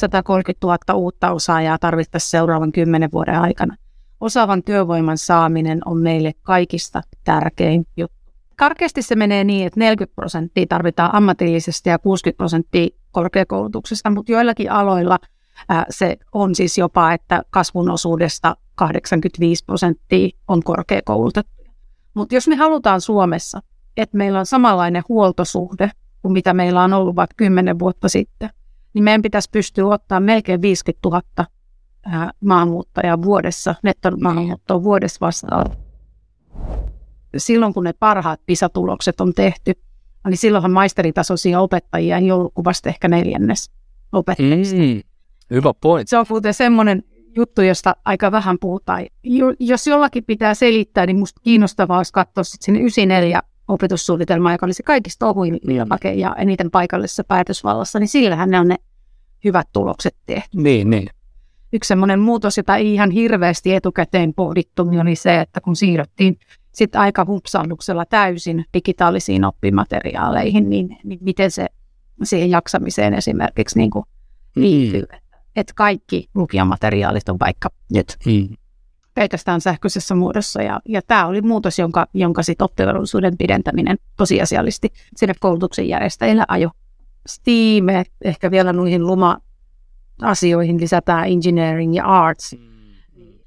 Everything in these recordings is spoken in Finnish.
130 000 uutta osaajaa tarvittaisiin seuraavan kymmenen vuoden aikana. Osaavan työvoiman saaminen on meille kaikista tärkein juttu. Karkeasti se menee niin, että 40 prosenttia tarvitaan ammatillisesti ja 60 prosenttia korkeakoulutuksesta, mutta joillakin aloilla se on siis jopa, että kasvun osuudesta 85 prosenttia on korkeakoulutettu. Mutta jos me halutaan Suomessa, että meillä on samanlainen huoltosuhde kuin mitä meillä on ollut vaikka 10 vuotta sitten, niin meidän pitäisi pystyä ottaa melkein 50 000 maahanmuuttajaa vuodessa, nettomaahanmuuttoa vuodessa vastaan. Silloin kun ne parhaat PISA-tulokset on tehty, niin silloinhan maisteritasoisia opettajia ei ollut vasta ehkä neljännes opettajista. Mm, hyvä point. Se on muuten semmoinen juttu, josta aika vähän puhutaan. Jos jollakin pitää selittää, niin minusta kiinnostavaa olisi katsoa sitten sinne 94 opetussuunnitelmaa, joka oli se kaikista ohuin ilmake ja eniten paikallisessa päätösvallassa, niin sillähän ne on ne hyvät tulokset tehty. Niin, niin. Yksi semmoinen muutos, jota ei ihan hirveästi etukäteen pohdittu, niin oli se, että kun siirryttiin sitten aika hupsannuksella täysin digitaalisiin oppimateriaaleihin, niin, niin miten se siihen jaksamiseen esimerkiksi niin kuin liittyy. Mm. Että kaikki lukijamateriaalit on vaikka nyt mm pelkästään sähköisessä muodossa. Ja, ja tämä oli muutos, jonka, jonka sit oppivelvollisuuden pidentäminen tosiasiallisesti sinne koulutuksen järjestäjille ajo. STEAM, ehkä vielä noihin luma-asioihin lisätään engineering ja arts.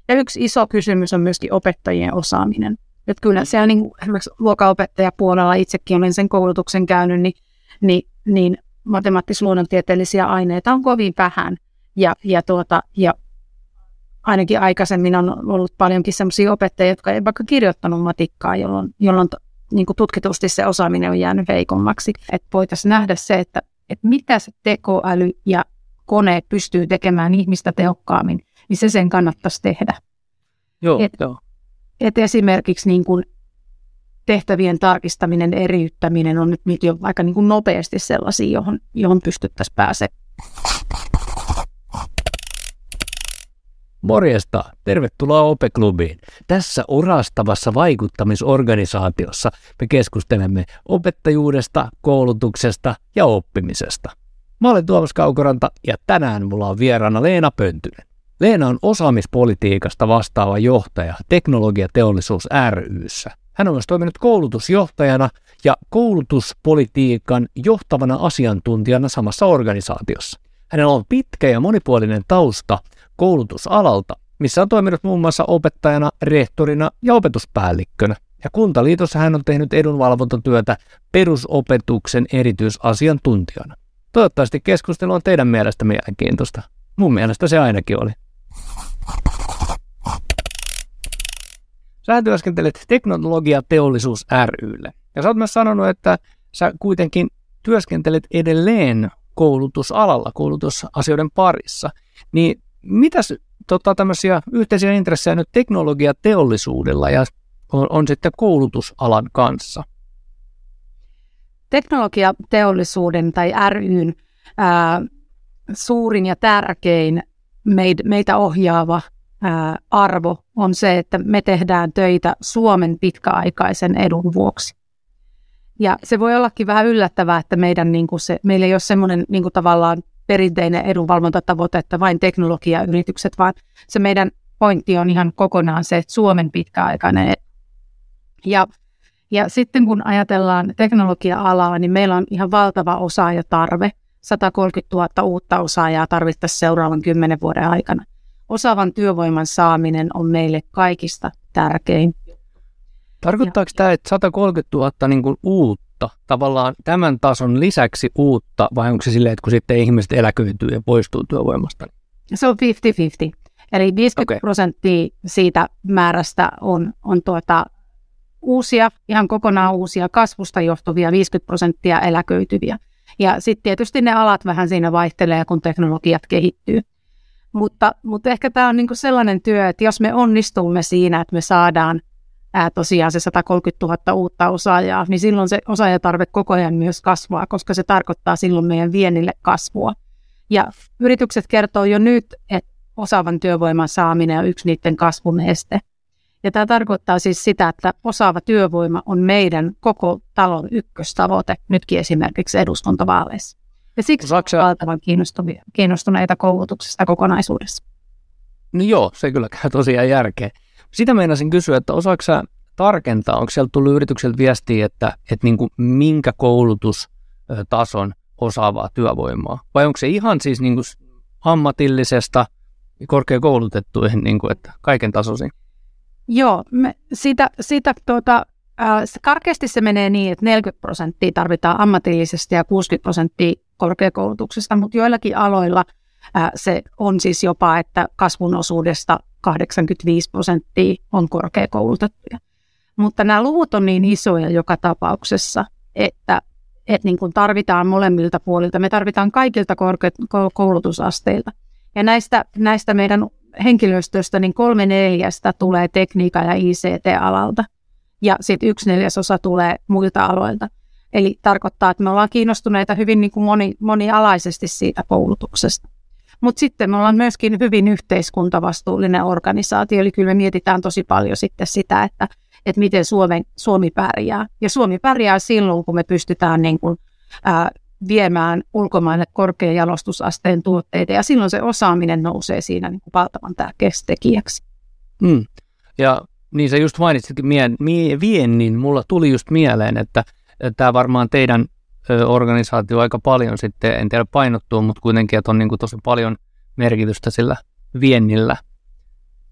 Ja yksi iso kysymys on myöskin opettajien osaaminen. Että kyllä siellä niin, esimerkiksi luokanopettajapuolella itsekin olen sen koulutuksen käynyt, niin, niin, niin matemaattis-luonnontieteellisiä aineita on kovin vähän. Ja, ja, tuota, ja ainakin aikaisemmin on ollut paljonkin sellaisia opettajia, jotka ei vaikka kirjoittanut matikkaa, jolloin, jolloin niin kuin tutkitusti se osaaminen on jäänyt heikommaksi. Että voitaisiin nähdä se, että, että mitä se tekoäly ja kone pystyy tekemään ihmistä tehokkaammin, niin se sen kannattaisi tehdä. Joo, et, joo. Et esimerkiksi niin kuin tehtävien tarkistaminen, eriyttäminen on nyt jo aika niin kuin nopeasti sellaisia, johon, johon pystyttäisiin pääsemään. Morjesta, tervetuloa OPE-klubiin. Tässä orastavassa vaikuttamisorganisaatiossa me keskustelemme opettajuudesta, koulutuksesta ja oppimisesta. Mä olen Tuomas Kaukoranta ja tänään mulla on vieraana Leena Pöntynen. Leena on osaamispolitiikasta vastaava johtaja Teknologiateollisuus ryssä. Hän on myös toiminut koulutusjohtajana ja koulutuspolitiikan johtavana asiantuntijana samassa organisaatiossa. Hänellä on pitkä ja monipuolinen tausta koulutusalalta, missä on toiminut muun muassa opettajana, rehtorina ja opetuspäällikkönä. Ja Kuntaliitossa hän on tehnyt edunvalvontatyötä perusopetuksen erityisasiantuntijana. Toivottavasti keskustelu on teidän mielestä mielenkiintoista. Mun mielestä se ainakin oli. Sä työskentelet teknologiateollisuus rylle. Ja sä oot myös sanonut, että sä kuitenkin työskentelet edelleen koulutusalalla, koulutusasioiden parissa. Niin mitäs tota, tämmöisiä yhteisiä intressejä nyt teknologiateollisuudella ja on, on sitten koulutusalan kanssa? Teknologiateollisuuden tai ryn ää, suurin ja tärkein meid, meitä ohjaava ää, arvo on se, että me tehdään töitä Suomen pitkäaikaisen edun vuoksi. Ja se voi ollakin vähän yllättävää, että meidän, niin kuin se, meillä ei ole semmoinen niin kuin tavallaan perinteinen edunvalvontatavoite, että vain teknologiayritykset, vaan se meidän pointti on ihan kokonaan se, että Suomen pitkäaikainen ja, ja sitten kun ajatellaan teknologia-alaa, niin meillä on ihan valtava osaajatarve. 130 000 uutta osaajaa tarvittaisiin seuraavan kymmenen vuoden aikana. Osaavan työvoiman saaminen on meille kaikista tärkein. Tarkoittaako ja, tämä, että 130 000 niin kuin uutta tavallaan tämän tason lisäksi uutta, vai onko se silleen, että kun sitten ihmiset eläköityy ja poistuu työvoimasta? Se on 50-50. Eli 50 okay. prosenttia siitä määrästä on, on tuota, uusia, ihan kokonaan uusia kasvusta johtuvia, 50 prosenttia eläköityviä. Ja sitten tietysti ne alat vähän siinä vaihtelee, kun teknologiat kehittyy. Mutta, mutta ehkä tämä on niinku sellainen työ, että jos me onnistumme siinä, että me saadaan ää, tosiaan se 130 000 uutta osaajaa, niin silloin se osaajatarve koko ajan myös kasvaa, koska se tarkoittaa silloin meidän vienille kasvua. Ja yritykset kertoo jo nyt, että osaavan työvoiman saaminen on yksi niiden kasvun este. Ja tämä tarkoittaa siis sitä, että osaava työvoima on meidän koko talon ykköstavoite, nytkin esimerkiksi eduskuntavaaleissa. Ja siksi Saksa... valtavan kiinnostuneita koulutuksesta kokonaisuudessa. No joo, se kyllä käy tosiaan järkeä. Sitä meinasin kysyä, että osaako sä tarkentaa, onko sieltä tullut yritykseltä viestiä, että, että niin kuin minkä koulutustason osaavaa työvoimaa? Vai onko se ihan siis niin kuin ammatillisesta korkeakoulutettuihin, niin kuin, että kaiken tasoisin? Joo, me, sitä, sitä tuota, äh, karkeasti se menee niin, että 40 prosenttia tarvitaan ammatillisesta ja 60 prosenttia korkeakoulutuksesta, mutta joillakin aloilla se on siis jopa, että kasvun osuudesta 85 prosenttia on korkeakoulutettuja. Mutta nämä luvut on niin isoja joka tapauksessa, että, että niin kuin tarvitaan molemmilta puolilta. Me tarvitaan kaikilta koulutusasteilta. Ja näistä, näistä meidän henkilöstöstä niin kolme neljästä tulee tekniikan ja ICT-alalta. Ja sitten yksi neljäsosa tulee muilta aloilta. Eli tarkoittaa, että me ollaan kiinnostuneita hyvin niin kuin moni, monialaisesti siitä koulutuksesta. Mutta sitten me ollaan myöskin hyvin yhteiskuntavastuullinen organisaatio, eli kyllä me mietitään tosi paljon sitten sitä, että, että miten Suomen, Suomi pärjää. Ja Suomi pärjää silloin, kun me pystytään niin kuin, ää, viemään ulkomaille korkean jalostusasteen tuotteita, ja silloin se osaaminen nousee siinä niin kuin valtavan tärkeäksi tekijäksi. Mm. Ja niin sä just mainitsitkin mie- mie- viennin, mulla tuli just mieleen, että tämä varmaan teidän organisaatio aika paljon sitten, en tiedä painottuu, mutta kuitenkin, että on niin kuin tosi paljon merkitystä sillä viennillä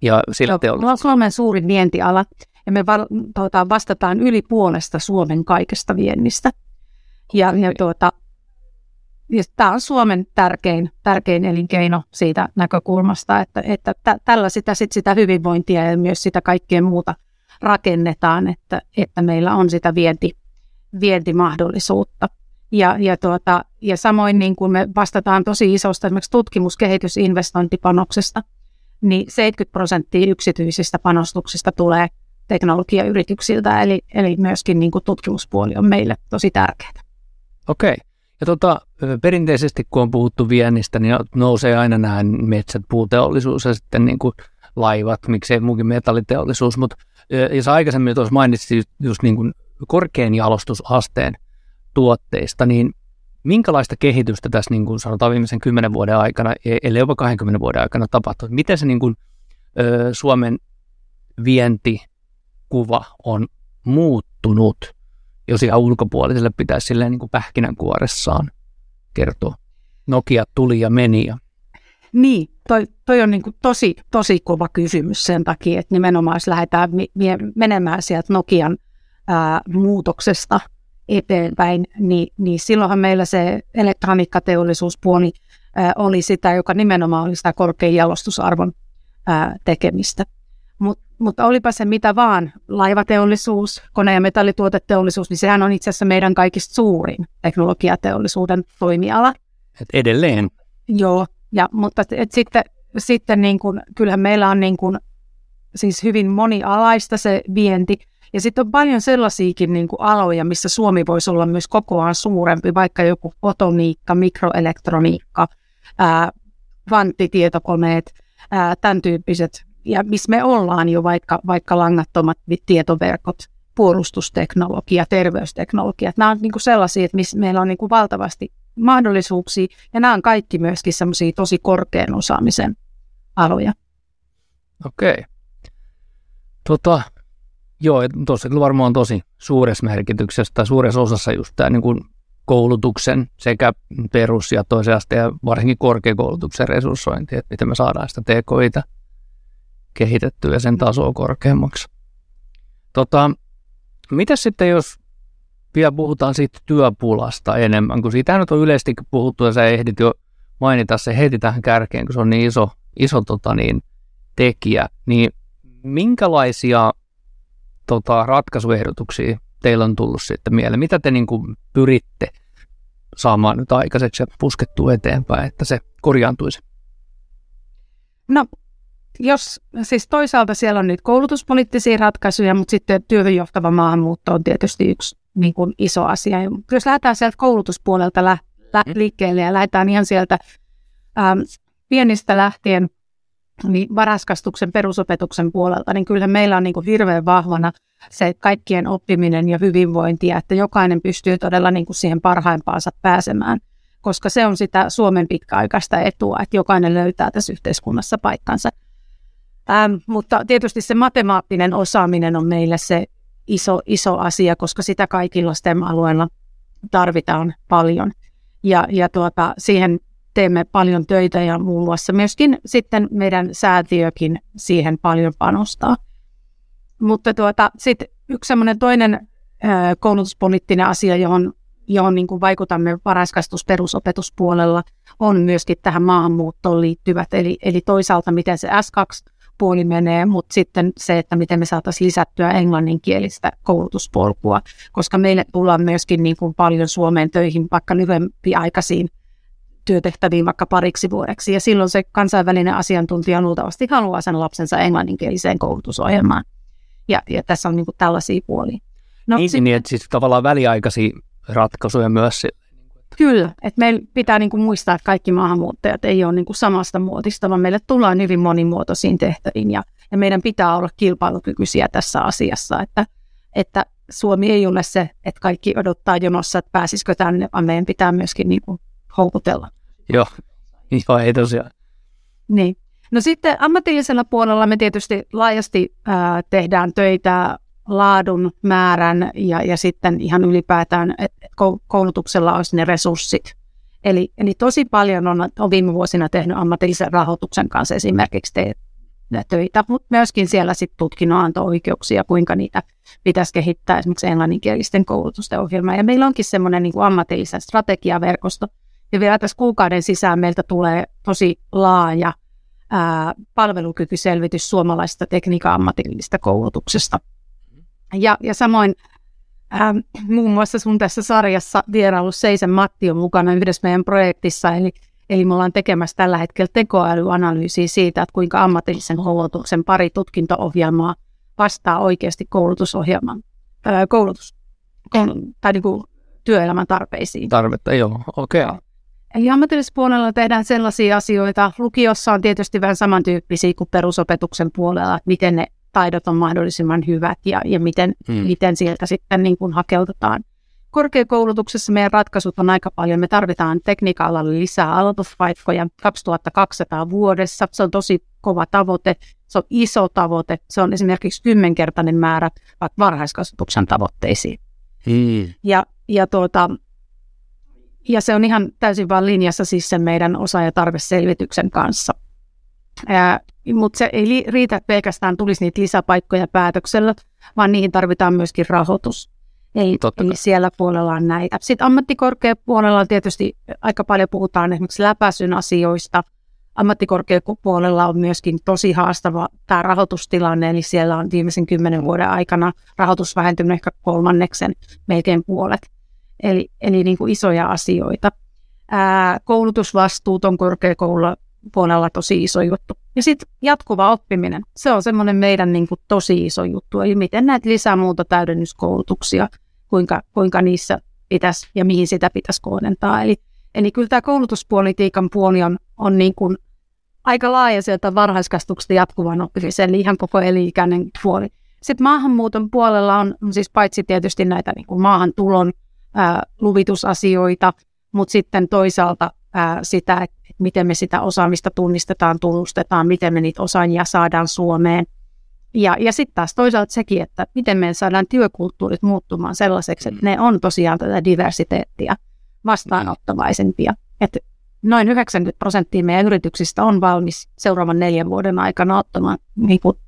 ja sillä teollisuudella. Me on Suomen suurin vientiala, ja me va- tuota, vastataan yli puolesta Suomen kaikesta viennistä. Ja, okay. ja tuota, ja tämä on Suomen tärkein, tärkein elinkeino siitä näkökulmasta, että, että tä, tällä sitä, sit sitä hyvinvointia ja myös sitä kaikkea muuta rakennetaan, että, että meillä on sitä vienti, vientimahdollisuutta. Ja, ja, tuota, ja samoin niin kuin me vastataan tosi isosta esimerkiksi tutkimuskehitysinvestointipanoksesta, niin 70 prosenttia yksityisistä panostuksista tulee teknologiayrityksiltä, eli, eli myöskin niin kuin tutkimuspuoli on meille tosi tärkeää. Okei. Ja tota, perinteisesti kun on puhuttu viennistä, niin nousee aina nämä metsät, puuteollisuus ja sitten niin kuin laivat, miksei muukin metalliteollisuus, mutta jos aikaisemmin tuossa mainitsit just niin kuin korkean jalostusasteen tuotteista, niin minkälaista kehitystä tässä niin kuin sanotaan viimeisen kymmenen vuoden aikana, e-, ellei jopa 20 vuoden aikana tapahtuu? Miten se niin kuin, ö, Suomen vientikuva on muuttunut jos ihan ulkopuoliselle pitäisi silleen niin kuin pähkinänkuoressaan kertoa. Nokia tuli ja meni. Ja... Niin, toi, toi on niin kuin tosi, tosi kova kysymys sen takia, että nimenomaan jos lähdetään menemään sieltä Nokian ää, muutoksesta eteenpäin, niin, niin silloinhan meillä se elektroniikkateollisuuspuoli ää, oli sitä, joka nimenomaan oli sitä korkean jalostusarvon ää, tekemistä. Mutta mutta olipa se mitä vaan, laivateollisuus, kone- ja metallituoteteollisuus, niin sehän on itse asiassa meidän kaikista suurin teknologiateollisuuden toimiala. Et edelleen. Joo, ja, mutta et sitten, sitten niin kun, kyllähän meillä on niin kun, siis hyvin monialaista se vienti, ja sitten on paljon sellaisiakin niin kuin aloja, missä Suomi voisi olla myös kokoaan suurempi, vaikka joku fotoniikka, mikroelektroniikka, kvanttitietokoneet, tämän tyyppiset ja missä me ollaan jo vaikka, vaikka langattomat tietoverkot, puolustusteknologia, terveysteknologia. Nämä on niin kuin sellaisia, että missä meillä on niin kuin valtavasti mahdollisuuksia ja nämä on kaikki myöskin sellaisia tosi korkean osaamisen aloja. Okei. Tota, joo, tuossa kyllä varmaan tosi suuressa merkityksessä tai suuressa osassa just tämä niin koulutuksen sekä perus- ja toisen asteen ja varsinkin korkeakoulutuksen resurssointi, että miten me saadaan sitä TKItä kehitettyä ja sen tasoa korkeammaksi. Tota, mitä sitten, jos vielä puhutaan siitä työpulasta enemmän, kun siitä nyt on yleisesti puhuttu ja sä ehdit jo mainita se heti tähän kärkeen, kun se on niin iso, iso tota niin, tekijä, niin minkälaisia tota, ratkaisuehdotuksia teillä on tullut sitten mieleen? Mitä te niin kuin, pyritte saamaan nyt aikaiseksi ja puskettua eteenpäin, että se korjaantuisi? No jos, siis toisaalta siellä on nyt koulutuspoliittisia ratkaisuja, mutta sitten työhön johtava maahanmuutto on tietysti yksi niin kuin iso asia. Jos lähdetään sieltä koulutuspuolelta lä- lä- mm. liikkeelle ja lähdetään ihan sieltä ähm, pienistä lähtien niin varaskastuksen perusopetuksen puolelta, niin kyllä meillä on niin kuin hirveän vahvana se kaikkien oppiminen ja hyvinvointi, ja että jokainen pystyy todella niin kuin siihen parhaimpaansa pääsemään. koska se on sitä Suomen pitkäaikaista etua, että jokainen löytää tässä yhteiskunnassa paikkansa. Ähm, mutta tietysti se matemaattinen osaaminen on meille se iso, iso asia, koska sitä kaikilla STEM-alueilla tarvitaan paljon. Ja, ja tuota, siihen teemme paljon töitä ja muun muassa myöskin sitten meidän säätiökin siihen paljon panostaa. Mutta tuota, sitten yksi semmoinen toinen koulutuspoliittinen asia, johon, johon niin kuin vaikutamme varhaiskasvatus perusopetuspuolella, on myöskin tähän maahanmuuttoon liittyvät. Eli, eli toisaalta miten se S2 puoli menee, mutta sitten se, että miten me saataisiin lisättyä englanninkielistä koulutuspolkua, koska meille tullaan myöskin niin kuin paljon Suomeen töihin vaikka lyhyempiaikaisiin työtehtäviin vaikka pariksi vuodeksi, ja silloin se kansainvälinen asiantuntija luultavasti haluaa sen lapsensa englanninkieliseen koulutusohjelmaan. Ja, ja tässä on niin kuin tällaisia puolia. No, niin, sit, niin, että siis tavallaan väliaikaisia ratkaisuja myös Kyllä, että meillä pitää niin kuin muistaa, että kaikki maahanmuuttajat ei ole niin kuin samasta muotista, vaan meille tullaan hyvin monimuotoisiin tehtäviin ja, ja meidän pitää olla kilpailukykyisiä tässä asiassa, että, että Suomi ei ole se, että kaikki odottaa jonossa, että pääsisikö tänne, vaan meidän pitää myöskin niin kuin houkutella. Joo, Joo ei tosiaan. Niin. No sitten ammatillisella puolella me tietysti laajasti ää, tehdään töitä laadun, määrän ja, ja sitten ihan ylipäätään, että koulutuksella olisi ne resurssit. Eli, eli tosi paljon on, on viime vuosina tehnyt ammatillisen rahoituksen kanssa esimerkiksi te, töitä, mutta myöskin siellä sitten tutkinnonanto-oikeuksia, kuinka niitä pitäisi kehittää esimerkiksi englanninkielisten koulutusten ohjelmaa. Ja meillä onkin semmoinen niin ammatillisen strategiaverkosto, ja vielä tässä kuukauden sisään meiltä tulee tosi laaja ää, palvelukykyselvitys suomalaisesta tekniikan ammatillisesta koulutuksesta. Ja, ja samoin ää, muun muassa sun tässä sarjassa vierailu Seisen Matti on mukana yhdessä meidän projektissa, eli, eli me ollaan tekemässä tällä hetkellä tekoälyanalyysiä siitä, että kuinka ammatillisen koulutuksen pari tutkinto-ohjelmaa vastaa oikeasti koulutusohjelman, ää, koulutus, koul, tai niin kuin työelämän tarpeisiin. Tarvetta, joo, okei. Okay. Eli ammatillisessa puolella tehdään sellaisia asioita. Lukiossa on tietysti vähän samantyyppisiä kuin perusopetuksen puolella, että miten ne taidot on mahdollisimman hyvät ja, ja miten, mm. miten sieltä sitten niin kuin hakeutetaan. Korkeakoulutuksessa meidän ratkaisut on aika paljon. Me tarvitaan tekniikalla lisää aloituspaikkoja 2200 vuodessa. Se on tosi kova tavoite. Se on iso tavoite. Se on esimerkiksi kymmenkertainen määrä vaikka varhaiskasvatuksen tavoitteisiin. Mm. Ja, ja tuota, ja se on ihan täysin vain linjassa siis sen meidän osa- ja tarveselvityksen kanssa. Mutta se ei riitä, että pelkästään tulisi niitä lisäpaikkoja päätöksellä, vaan niihin tarvitaan myöskin rahoitus. Ei, eli siellä puolella on näitä. Sitten ammattikorkeapuolella tietysti aika paljon puhutaan esimerkiksi läpäisyn asioista. Ammattikorkeapuolella on myöskin tosi haastava tämä rahoitustilanne, eli siellä on viimeisen kymmenen vuoden aikana rahoitus vähentynyt ehkä kolmanneksen, melkein puolet eli, eli niin kuin isoja asioita. Ää, koulutusvastuut on korkeakoululla puolella tosi iso juttu. Ja sitten jatkuva oppiminen, se on semmoinen meidän niin kuin tosi iso juttu. Eli miten näitä lisää muuta täydennyskoulutuksia, kuinka, kuinka niissä pitäisi ja mihin sitä pitäisi kohdentaa. Eli, eli kyllä tämä koulutuspolitiikan puoli on, on niin kuin aika laaja sieltä varhaiskasvatuksesta jatkuvan oppimisen, eli ihan koko eliikäinen puoli. Sitten maahanmuuton puolella on, on siis paitsi tietysti näitä niin kuin maahantulon ää, luvitusasioita, mutta sitten toisaalta ää, sitä, että miten me sitä osaamista tunnistetaan, tunnustetaan, miten me niitä osaajia saadaan Suomeen. Ja, ja sitten taas toisaalta sekin, että miten me saadaan työkulttuurit muuttumaan sellaiseksi, että ne on tosiaan tätä diversiteettiä vastaanottavaisempia. Että noin 90 prosenttia meidän yrityksistä on valmis seuraavan neljän vuoden aikana ottamaan niin kuin,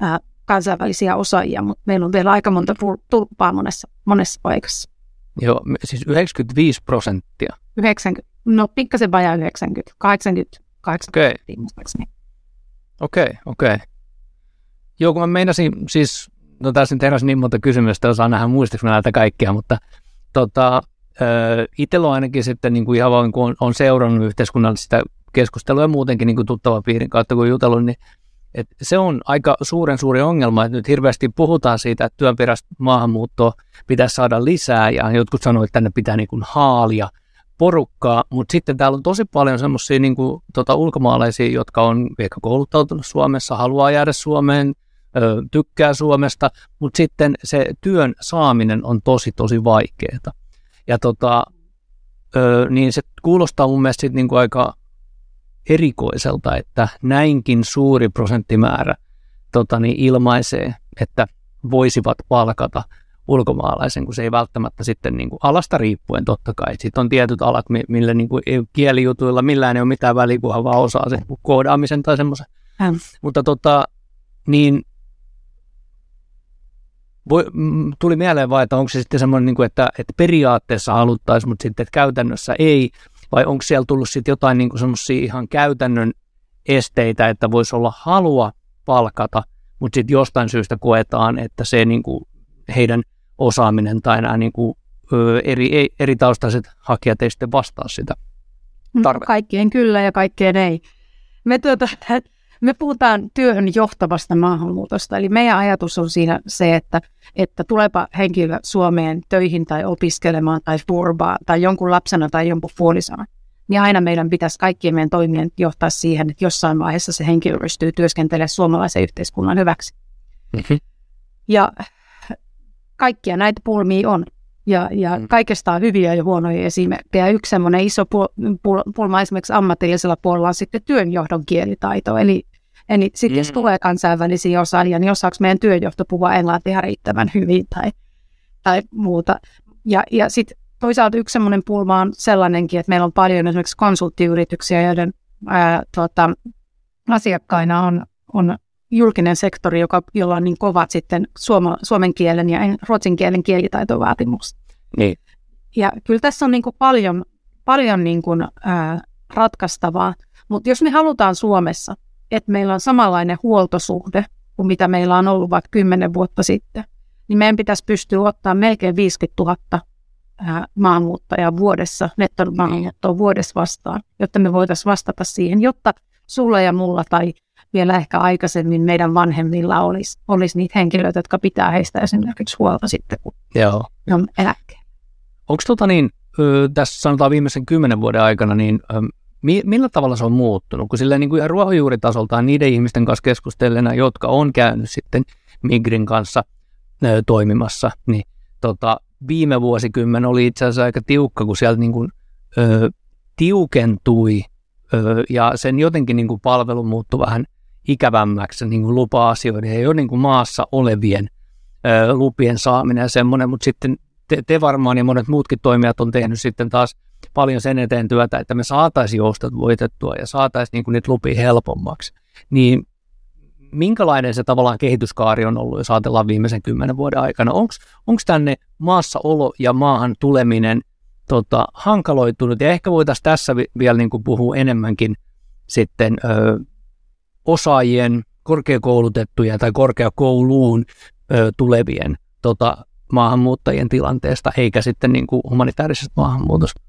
ää, kansainvälisiä osaajia, mutta meillä on vielä aika monta tulppaa monessa, monessa paikassa. Joo, siis 95 prosenttia. 90, no pikkasen vajaa 90, 80, 80 okay. Okei, okay, okei. Okay. Joo, kun mä meinasin, siis, no tässä nyt heräsi niin monta kysymystä, osaa nähdä muistiksi näitä kaikkia, mutta tota, itsellä on ainakin sitten niin kuin ihan vaan, kun on, on seurannut yhteiskunnallista keskustelua ja muutenkin niin kuin tuttava piirin kautta, kun jutellut, niin et se on aika suuren suuri ongelma, että nyt hirveästi puhutaan siitä, että työnperäistä maahanmuuttoa pitäisi saada lisää ja jotkut sanoivat, että tänne pitää niin kuin haalia porukkaa, mutta sitten täällä on tosi paljon semmoisia niin tota, ulkomaalaisia, jotka on ehkä kouluttautunut Suomessa, haluaa jäädä Suomeen, ö, tykkää Suomesta, mutta sitten se työn saaminen on tosi tosi vaikeaa. Ja tota, ö, niin se kuulostaa mun mielestä sit niin kuin aika erikoiselta, että näinkin suuri prosenttimäärä tota, niin ilmaisee, että voisivat palkata ulkomaalaisen, kun se ei välttämättä sitten niin kuin alasta riippuen totta kai. Sitten on tietyt alat, millä niin kuin kielijutuilla millään ei ole mitään väliä, kunhan vaan osaa sen koodaamisen tai semmoisen. Hmm. Mutta tota, niin voi, tuli mieleen vaan, että onko se sitten semmoinen, niin kuin, että, että periaatteessa haluttaisiin, mutta sitten että käytännössä ei, vai onko siellä tullut sitten jotain niin semmoisia ihan käytännön esteitä, että voisi olla halua palkata, mutta sitten jostain syystä koetaan, että se niin kuin heidän osaaminen tai nämä niin kuin, ö, eri, eri taustaiset hakijat ei sitten vastaa sitä no, tarvetta. Kaikkien kyllä ja kaikkien ei. Me, tuota, me puhutaan työhön johtavasta maahanmuutosta, eli meidän ajatus on siinä se, että, että tulepa henkilö Suomeen töihin tai opiskelemaan tai furbaa tai jonkun lapsena tai jonkun puolisona, niin aina meidän pitäisi kaikkien meidän toimien johtaa siihen, että jossain vaiheessa se henkilö pystyy työskentelemään suomalaisen yhteiskunnan hyväksi. Mm-hmm. Ja kaikkia näitä pulmia on. Ja, ja mm. kaikesta on hyviä ja huonoja esimerkkejä. Yksi semmoinen iso pul- pul- pulma esimerkiksi ammatillisella puolella on sitten työnjohdon kielitaito. Eli, eli sitten mm. jos tulee kansainvälisiä osaajia, niin osaako meidän työnjohto puhua englantia riittävän hyvin tai, tai muuta. Ja, ja sitten toisaalta yksi semmoinen pulma on sellainenkin, että meillä on paljon esimerkiksi konsulttiyrityksiä, joiden ää, tuota, asiakkaina on, on julkinen sektori, joka, jolla on niin kovat sitten suoma, suomen kielen ja ruotsin kielen kielitaitovaatimukset. Niin. Ja kyllä tässä on niin kuin paljon, paljon niin kuin, ää, ratkaistavaa, mutta jos me halutaan Suomessa, että meillä on samanlainen huoltosuhde kuin mitä meillä on ollut vaikka kymmenen vuotta sitten, niin meidän pitäisi pystyä ottaa melkein 50 000 ää, maahanmuuttajaa vuodessa, nettomaahanmuuttoa vuodessa vastaan, jotta me voitaisiin vastata siihen, jotta sulla ja mulla tai vielä ehkä aikaisemmin meidän vanhemmilla olisi, olisi niitä henkilöitä, jotka pitää heistä esimerkiksi huolta sitten, kun Joo. ne on eläkkeen. Onko tota niin, tässä sanotaan viimeisen kymmenen vuoden aikana, niin millä tavalla se on muuttunut? Kun silleen niin kuin ihan ruohonjuuritasoltaan niiden ihmisten kanssa keskustellena, jotka on käynyt sitten Migrin kanssa ö, toimimassa, niin tota, viime vuosikymmen oli itse asiassa aika tiukka, kun sieltä niin kuin, ö, tiukentui ö, ja sen jotenkin niin kuin palvelu muuttui vähän ikävämmäksi niin kuin lupa-asioiden ja jo niin kuin maassa olevien ö, lupien saaminen ja semmoinen, mutta sitten te, te varmaan ja monet muutkin toimijat on tehnyt sitten taas paljon sen eteen työtä, että me saataisiin joustot voitettua ja saataisiin niin kuin niitä lupia helpommaksi. Niin minkälainen se tavallaan kehityskaari on ollut, jos ajatellaan viimeisen kymmenen vuoden aikana? Onko tänne maassaolo ja maahan tuleminen tota, hankaloitunut? Ja ehkä voitaisiin tässä vielä niin kuin puhua enemmänkin sitten ö, osaajien, korkeakoulutettujen tai korkeakouluun ö, tulevien tota, maahanmuuttajien tilanteesta, eikä sitten niin kuin humanitaarisesta maahanmuutosta.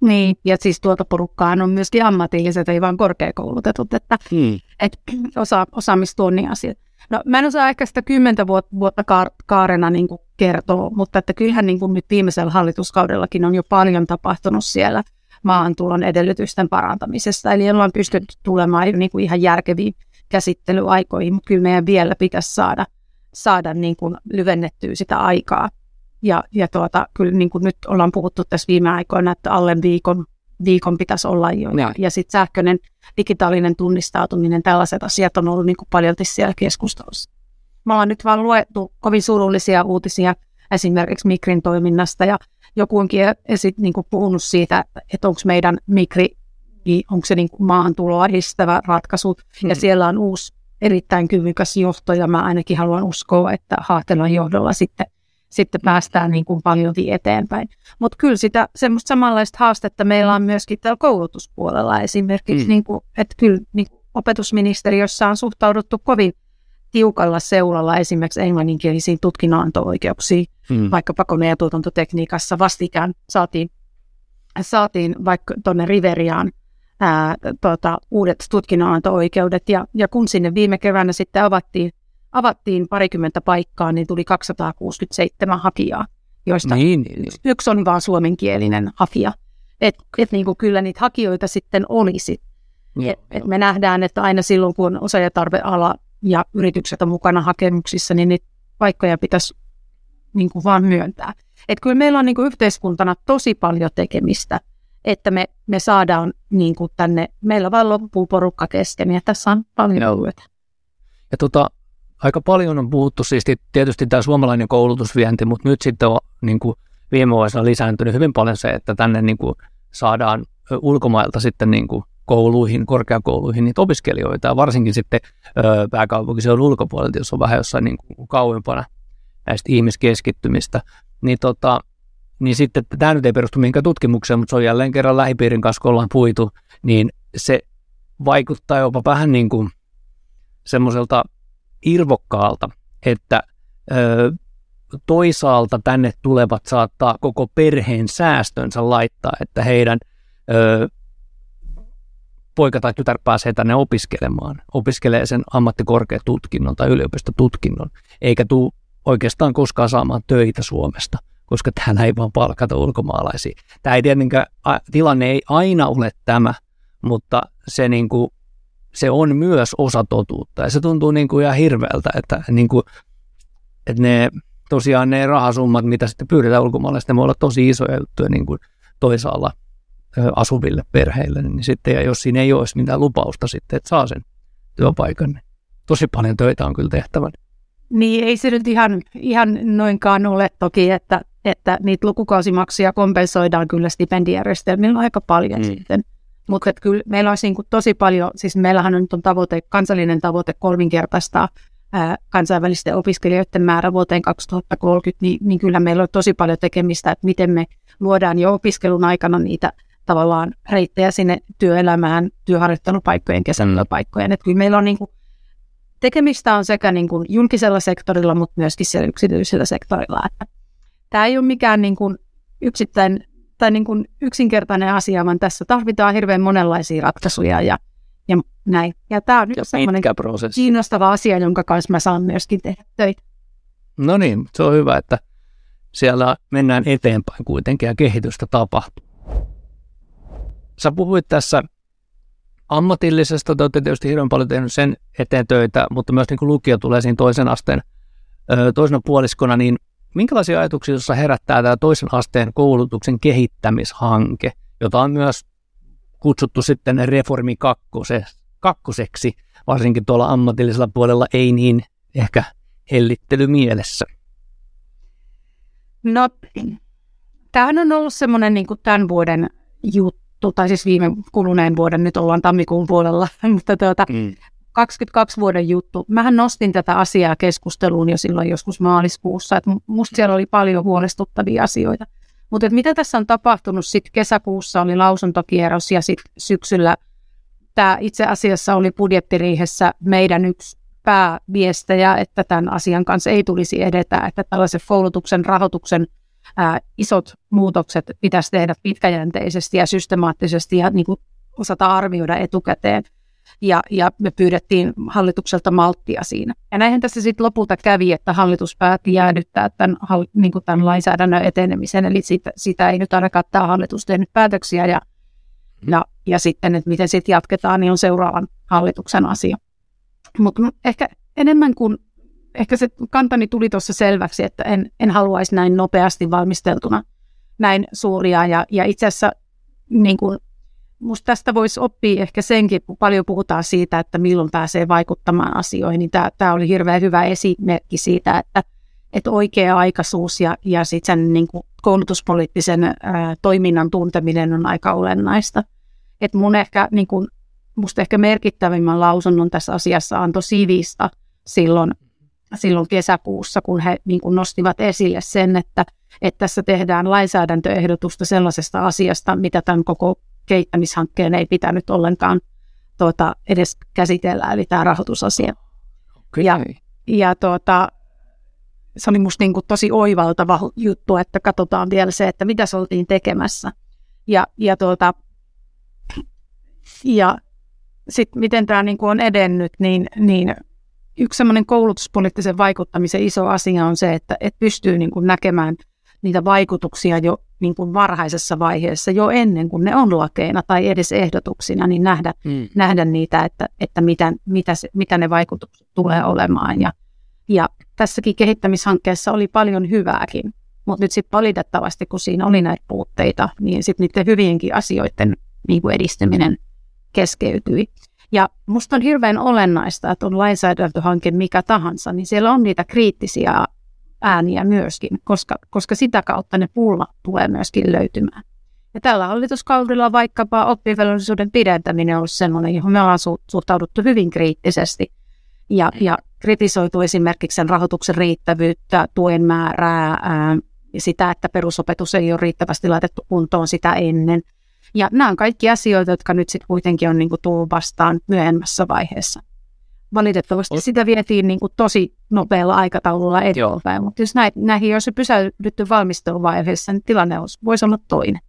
Niin, ja siis tuota porukkaa on myöskin ammatilliset, ei vaan korkeakoulutetut, että hmm. et, osa, osaamistunnin asiat. No mä en osaa ehkä sitä kymmentä vuotta, vuotta kaar, kaarena niin kuin kertoa, mutta että kyllähän niin kuin nyt viimeisellä hallituskaudellakin on jo paljon tapahtunut siellä maahantulon edellytysten parantamisessa. Eli ollaan pystytty tulemaan niin kuin ihan järkeviin käsittelyaikoihin, mutta kyllä meidän vielä pitäisi saada, saada niin kuin lyvennettyä sitä aikaa. Ja, ja tuota, kyllä niin kuin nyt ollaan puhuttu tässä viime aikoina, että alle viikon, viikon pitäisi olla jo. Ja, ja sitten sähköinen digitaalinen tunnistautuminen, tällaiset asiat on ollut niin kuin paljolti siellä keskustelussa. Me ollaan nyt vaan luettu kovin surullisia uutisia esimerkiksi Mikrin toiminnasta ja joku onkin esit, niin kuin puhunut siitä, että onko meidän Mikri, niin onko se niin kuin maahantuloa edistävä ratkaisu. Hmm. Ja siellä on uusi erittäin kyvykäs johto ja mä ainakin haluan uskoa, että Haatelan johdolla sitten, sitten päästään niin kuin paljon eteenpäin. Mutta kyllä sitä semmoista samanlaista haastetta meillä on myöskin täällä koulutuspuolella esimerkiksi, hmm. niin kuin, että kyllä niin kuin opetusministeriössä on suhtauduttu kovin tiukalla seulalla esimerkiksi englanninkielisiin tutkinnanto-oikeuksiin, hmm. vaikka kone- ja tuotantotekniikassa vastikään saatiin, saatiin vaikka tuonne Riveriaan ää, tota, uudet tutkinnananto-oikeudet, ja, ja kun sinne viime keväänä sitten avattiin, avattiin parikymmentä paikkaa, niin tuli 267 hakijaa, joista niin, niin, niin. yksi on vain suomenkielinen hakija. Että et, niin kyllä niitä hakijoita sitten olisi. Et, et me nähdään, että aina silloin, kun osaajatarveala ja yritykset on mukana hakemuksissa, niin niitä paikkoja pitäisi niin kuin vaan myöntää. Että kyllä meillä on niin kuin yhteiskuntana tosi paljon tekemistä, että me, me saadaan niin kuin tänne, meillä vaan loppuu porukka kesken ja tässä on paljon työtä. Ja tota, aika paljon on puhuttu siis tietysti tämä suomalainen koulutusvienti, mutta nyt sitten on niin kuin viime vuosina lisääntynyt hyvin paljon se, että tänne niin kuin saadaan ulkomailta sitten niin kuin kouluihin, korkeakouluihin niitä opiskelijoita, varsinkin sitten ö, pääkaupunkiseudun ulkopuolelta, jos on vähän jossain niin kuin kauempana näistä ihmiskeskittymistä, niin, tota, niin sitten tämä nyt ei perustu mihinkään tutkimukseen, mutta se on jälleen kerran lähipiirin kanssa, kun ollaan puitu, niin se vaikuttaa jopa vähän niin kuin semmoiselta irvokkaalta, että ö, toisaalta tänne tulevat saattaa koko perheen säästönsä laittaa, että heidän ö, poika tai tytär pääsee tänne opiskelemaan, opiskelee sen ammattikorkeatutkinnon tai yliopistotutkinnon, eikä tule oikeastaan koskaan saamaan töitä Suomesta, koska täällä ei vaan palkata ulkomaalaisia. Tämä ei tietenkään, tilanne ei aina ole tämä, mutta se, niin kuin, se on myös osa totuutta ja se tuntuu niin kuin ihan hirveältä, että, niin kuin, että ne tosiaan ne rahasummat, mitä sitten pyydetään ulkomaalaisista, ne voi olla tosi isoja juttuja niin kuin toisaalla asuville perheille, niin sitten, ja jos siinä ei olisi mitään lupausta sitten, että saa sen työpaikan, niin tosi paljon töitä on kyllä tehtävä. Niin ei se nyt ihan, ihan noinkaan ole toki, että, että niitä lukukausimaksuja kompensoidaan kyllä stipendijärjestelmillä aika paljon mm. sitten. Mutta kyllä meillä olisi niin tosi paljon, siis meillähän on nyt on tavoite, kansallinen tavoite kolminkertaistaa ää, kansainvälisten opiskelijoiden määrä vuoteen 2030, niin, niin kyllä meillä on tosi paljon tekemistä, että miten me luodaan jo opiskelun aikana niitä tavallaan reittejä sinne työelämään, työharjoittelupaikkojen, kesätyöpaikkojen. Että kyllä meillä on niin kuin, tekemistä on sekä niin kuin julkisella sektorilla, mutta myöskin siellä yksityisellä sektorilla. Että tämä ei ole mikään niin kuin yksittäin tai niin kuin yksinkertainen asia, vaan tässä tarvitaan hirveän monenlaisia ratkaisuja ja, ja näin. Ja tämä on nyt semmoinen kiinnostava asia, jonka kanssa mä saan myöskin tehdä töitä. No niin, se on hyvä, että siellä mennään eteenpäin kuitenkin ja kehitystä tapahtuu. Sä puhuit tässä ammatillisesta, te olette tietysti hirveän paljon tehnyt sen eteen töitä, mutta myös niin kuin lukio tulee siinä toisen asteen toisena puoliskona, niin minkälaisia ajatuksia jossa herättää tämä toisen asteen koulutuksen kehittämishanke, jota on myös kutsuttu sitten reformi kakkose, kakkoseksi, varsinkin tuolla ammatillisella puolella ei niin ehkä hellittely mielessä? No, tämähän on ollut semmoinen niin tämän vuoden juttu tai siis viime kuluneen vuoden, nyt ollaan tammikuun puolella, mutta tuota, mm. 22 vuoden juttu. Mähän nostin tätä asiaa keskusteluun jo silloin joskus maaliskuussa, että musta siellä oli paljon huolestuttavia asioita. Mutta mitä tässä on tapahtunut, sitten kesäkuussa oli lausuntokierros ja sitten syksyllä tämä itse asiassa oli budjettiriihessä meidän yksi pääviestejä, että tämän asian kanssa ei tulisi edetä, että tällaisen koulutuksen rahoituksen ää, isot muutokset pitäisi tehdä pitkäjänteisesti ja systemaattisesti ja niin kuin osata arvioida etukäteen. Ja, ja me pyydettiin hallitukselta malttia siinä. Ja näinhän tässä sitten lopulta kävi, että hallitus päätti jäädyttää tämän, niin kuin tämän lainsäädännön etenemisen, eli siitä, sitä ei nyt ainakaan tämä hallitus tehnyt päätöksiä, ja, ja, ja sitten, että miten sitten jatketaan, niin on seuraavan hallituksen asia. Mutta ehkä enemmän kuin ehkä se kantani tuli tuossa selväksi, että en, en haluaisi näin nopeasti valmisteltuna näin suuria. Ja, ja itse asiassa niin kuin, musta tästä voisi oppia ehkä senkin, kun paljon puhutaan siitä, että milloin pääsee vaikuttamaan asioihin, niin tämä, oli hirveän hyvä esimerkki siitä, että, että oikea-aikaisuus ja, ja sitten sen niin kuin koulutuspoliittisen ää, toiminnan tunteminen on aika olennaista. Et mun ehkä, niin kuin, musta ehkä merkittävimmän lausunnon tässä asiassa antoi Sivista silloin silloin kesäkuussa, kun he niin kuin nostivat esille sen, että, että tässä tehdään lainsäädäntöehdotusta sellaisesta asiasta, mitä tämän koko kehittämishankkeen ei pitänyt ollenkaan tuota, edes käsitellä, eli tämä rahoitusasia. Okay. Ja, ja tuota, se oli minusta niin kuin tosi oivaltava juttu, että katsotaan vielä se, että mitä se oltiin tekemässä. Ja, ja, tuota, ja sitten miten tämä niin on edennyt, niin, niin yksi semmoinen koulutuspoliittisen vaikuttamisen iso asia on se, että, että pystyy niin kuin näkemään niitä vaikutuksia jo niin kuin varhaisessa vaiheessa, jo ennen kuin ne on lakeina tai edes ehdotuksina, niin nähdä, mm. nähdä niitä, että, että mitä, mitä, se, mitä ne vaikutukset tulee olemaan. Ja, ja tässäkin kehittämishankkeessa oli paljon hyvääkin. Mutta nyt sitten valitettavasti, kun siinä oli näitä puutteita, niin sitten niiden hyvienkin asioiden niin kuin edistyminen keskeytyi. Ja musta on hirveän olennaista, että on lainsäädäntöhanke mikä tahansa, niin siellä on niitä kriittisiä ääniä myöskin, koska, koska sitä kautta ne pulmat tulee myöskin löytymään. Ja tällä hallituskaudella vaikkapa oppivelvollisuuden pidentäminen on ollut sellainen, johon me ollaan su- suhtauduttu hyvin kriittisesti. Ja, ja kritisoitu esimerkiksi sen rahoituksen riittävyyttä, tuen määrää, ää, ja sitä, että perusopetus ei ole riittävästi laitettu kuntoon sitä ennen. Ja nämä on kaikki asioita, jotka nyt sitten kuitenkin on niin kuin tullut vastaan myöhemmässä vaiheessa. Valitettavasti sitä vietiin niin kuin tosi nopealla aikataululla eteenpäin, mutta jos näihin, näihin olisi pysäydytty valmisteluvaiheessa, niin tilanne olisi, voisi olla toinen.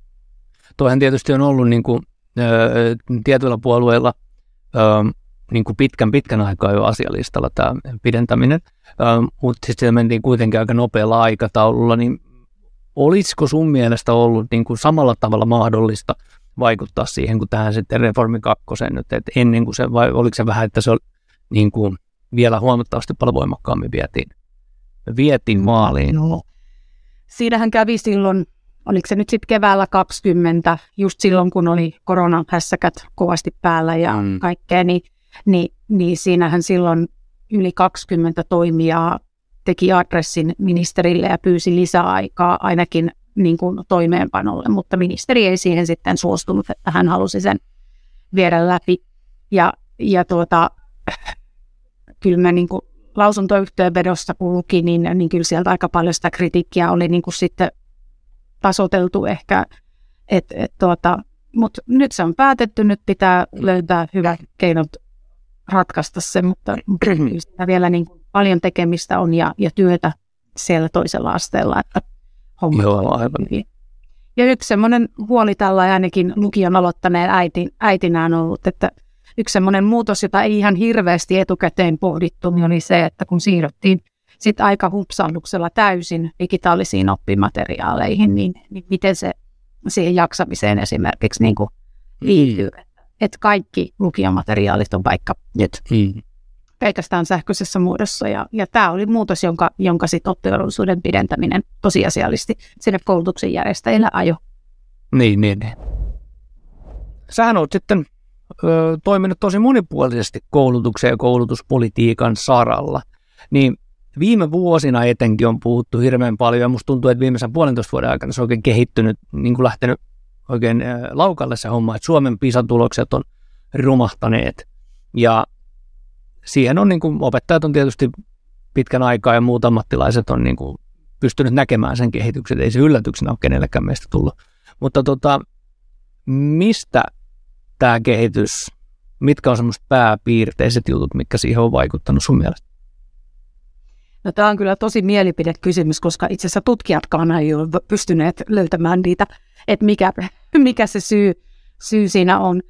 Toihan tietysti on ollut niin kuin, ö, tietyillä puolueilla ö, niin kuin pitkän pitkän aikaa jo asialistalla tämä pidentäminen, ö, mutta sitten mentiin kuitenkin aika nopealla aikataululla, niin olisiko sun mielestä ollut niin kuin samalla tavalla mahdollista vaikuttaa siihen kuin tähän sitten reformi kakkosen nyt, että ennen kuin se, vai oliko se vähän, että se oli niin kuin vielä huomattavasti paljon voimakkaammin vietiin, vietiin maaliin? No. Siinähän kävi silloin, oliko se nyt sitten keväällä 20, just silloin kun oli koronan hässäkät kovasti päällä ja mm. kaikkea, niin, niin, niin siinähän silloin yli 20 toimijaa teki adressin ministerille ja pyysi lisäaikaa ainakin niin kuin toimeenpanolle, mutta ministeri ei siihen sitten suostunut, että hän halusi sen viedä läpi. Ja, ja tuota, kyllä mä niin kuin lausuntoyhteenvedossa kun luki, niin, niin kyllä sieltä aika paljon sitä kritiikkiä oli niin kuin sitten tasoteltu ehkä, et, et tuota, mutta nyt se on päätetty, nyt pitää löytää hyvät keinot ratkaista se, mutta kyllä vielä niin kuin paljon tekemistä on ja, ja työtä siellä toisella asteella, että homma Joo, aivan. Hyvin. Ja yksi semmoinen huoli tällä ainakin lukion aloittaneen äiti, äitinä on ollut, että yksi semmoinen muutos, jota ei ihan hirveästi etukäteen pohdittu, niin oli se, että kun siirryttiin sitten aika hupsahduksella täysin digitaalisiin oppimateriaaleihin, niin, niin miten se siihen jaksamiseen esimerkiksi niin kuin liittyy. Mm. Että kaikki lukiomateriaalit on vaikka nyt mm pelkästään sähköisessä muodossa. Ja, ja tämä oli muutos, jonka, jonka sitten oppivelvollisuuden pidentäminen tosiasiallisesti sinne koulutuksen järjestäjille ajo. Niin, niin, niin. Sähän olet sitten ö, toiminut tosi monipuolisesti koulutuksen ja koulutuspolitiikan saralla. Niin viime vuosina etenkin on puhuttu hirveän paljon, ja musta tuntuu, että viimeisen puolentoista vuoden aikana se on oikein kehittynyt, niin kuin lähtenyt oikein laukalle se homma, että Suomen PISA-tulokset on romahtaneet. Ja siihen on niin kuin, opettajat on tietysti pitkän aikaa ja muut ammattilaiset on niin kuin, pystynyt näkemään sen kehityksen. Ei se yllätyksenä ole kenellekään meistä tullut. Mutta tota, mistä tämä kehitys, mitkä on semmoiset pääpiirteiset jutut, mitkä siihen on vaikuttanut sun mielestä? No, tämä on kyllä tosi mielipidekysymys, koska itse asiassa tutkijatkaan ei ole pystyneet löytämään niitä, että mikä, mikä se syy, syy siinä on.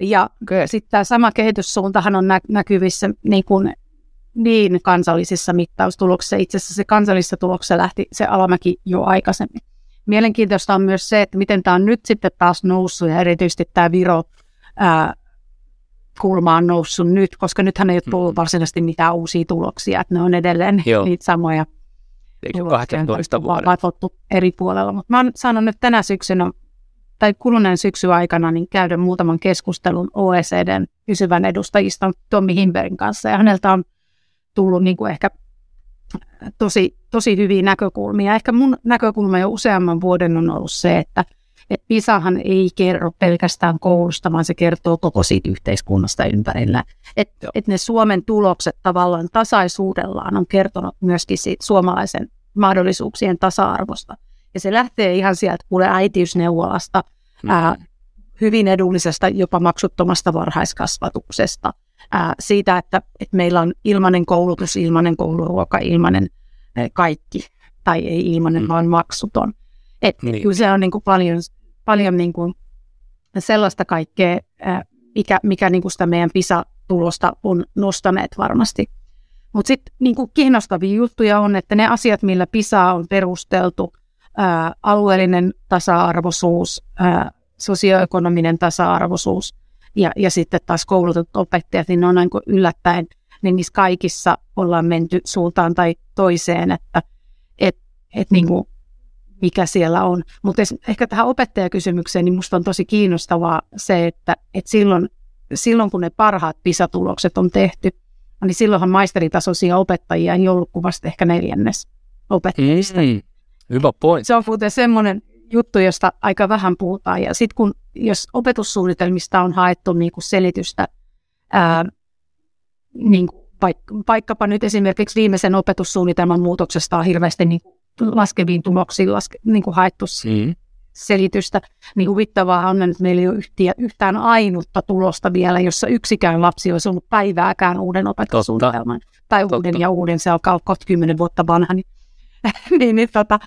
Ja sitten tämä sama kehityssuuntahan on nä- näkyvissä niin, kuin niin kansallisissa mittaustuloksissa. Itse asiassa se kansallisessa tuloksessa lähti se alamäki jo aikaisemmin. Mielenkiintoista on myös se, että miten tämä on nyt sitten taas noussut ja erityisesti tämä Viro ää, kulma on noussut nyt, koska nythän ei ole tullut varsinaisesti mitään uusia tuloksia, että ne on edelleen Joo. niitä samoja. Eikö 18 vuotta? eri puolella, mutta mä oon saanut nyt tänä syksynä tai kuluneen syksyn aikana niin käydä muutaman keskustelun OECDn pysyvän edustajista Tommi Himberin kanssa ja häneltä on tullut niin kuin ehkä tosi, tosi hyviä näkökulmia. Ehkä mun näkökulma jo useamman vuoden on ollut se, että et PISAhan ei kerro pelkästään koulusta, vaan se kertoo koko siitä yhteiskunnasta ympärillä. Että et ne Suomen tulokset tavallaan tasaisuudellaan on kertonut myöskin siitä suomalaisen mahdollisuuksien tasa-arvosta. Ja se lähtee ihan sieltä kuule äitiysneuvolasta, mm. ää, hyvin edullisesta, jopa maksuttomasta varhaiskasvatuksesta, ää, siitä, että, että meillä on ilmainen koulutus, ilmainen kouluruoka, ilmainen ää, kaikki, tai ei ilmainen, mm. vaan maksuton. Et, niin. Kyllä se on niin kuin paljon, paljon niin kuin sellaista kaikkea, ää, mikä, mikä niin kuin sitä meidän PISA-tulosta on nostaneet varmasti. Mutta sitten niin kiinnostavia juttuja on, että ne asiat, millä PISA on perusteltu, ää, alueellinen tasa-arvoisuus, ää, sosioekonominen tasa-arvoisuus ja, ja sitten taas koulutetut opettajat, niin ne on niin yllättäen, niin niissä kaikissa ollaan menty suuntaan tai toiseen, että et, et niin kuin mikä siellä on. Mutta ehkä tähän opettajakysymykseen, niin minusta on tosi kiinnostavaa se, että, että silloin, silloin kun ne parhaat PISA-tulokset on tehty, niin silloinhan maisteritasoisia opettajia ei ollut kuvasta ehkä neljännes opettajista. Mm, hyvä point. Se on muuten semmoinen juttu, josta aika vähän puhutaan. Ja sitten kun, jos opetussuunnitelmista on haettu niin kuin selitystä, ää, niin kuin paik- vaikkapa nyt esimerkiksi viimeisen opetussuunnitelman muutoksesta on hirveästi niin kuin laskeviin tuloksiin laske, niin kuin haettu mm. selitystä, niin huvittavaa on, että meillä ei ole yhtiä, yhtään ainutta tulosta vielä, jossa yksikään lapsi olisi ollut päivääkään uuden opetussuunnitelman. Totta. Tai Totta. uuden ja uuden, se alkaa olla 10 vuotta vanha. Niin, niin, niin, tota,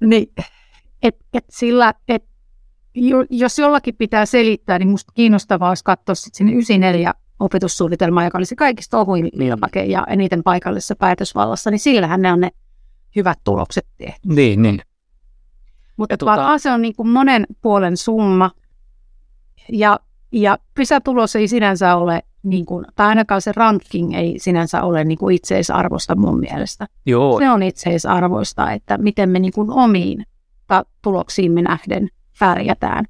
niin et, et sillä, et, jos jollakin pitää selittää, niin minusta kiinnostavaa olisi katsoa sitten sinne 94 opetussuunnitelmaa, joka oli se kaikista ohuin liapake ja eniten paikallisessa päätösvallassa, niin sillähän ne on ne hyvät tulokset tehty. Niin, niin. Mutta tuota... se on niin kuin monen puolen summa, ja, ja PISA-tulos ei sinänsä ole, niin kuin, tai ainakaan se ranking ei sinänsä ole niin kuin itseisarvosta mun mielestä. Joo. Se on itseisarvoista, että miten me niin kuin omiin tuloksiimme nähden pärjätään.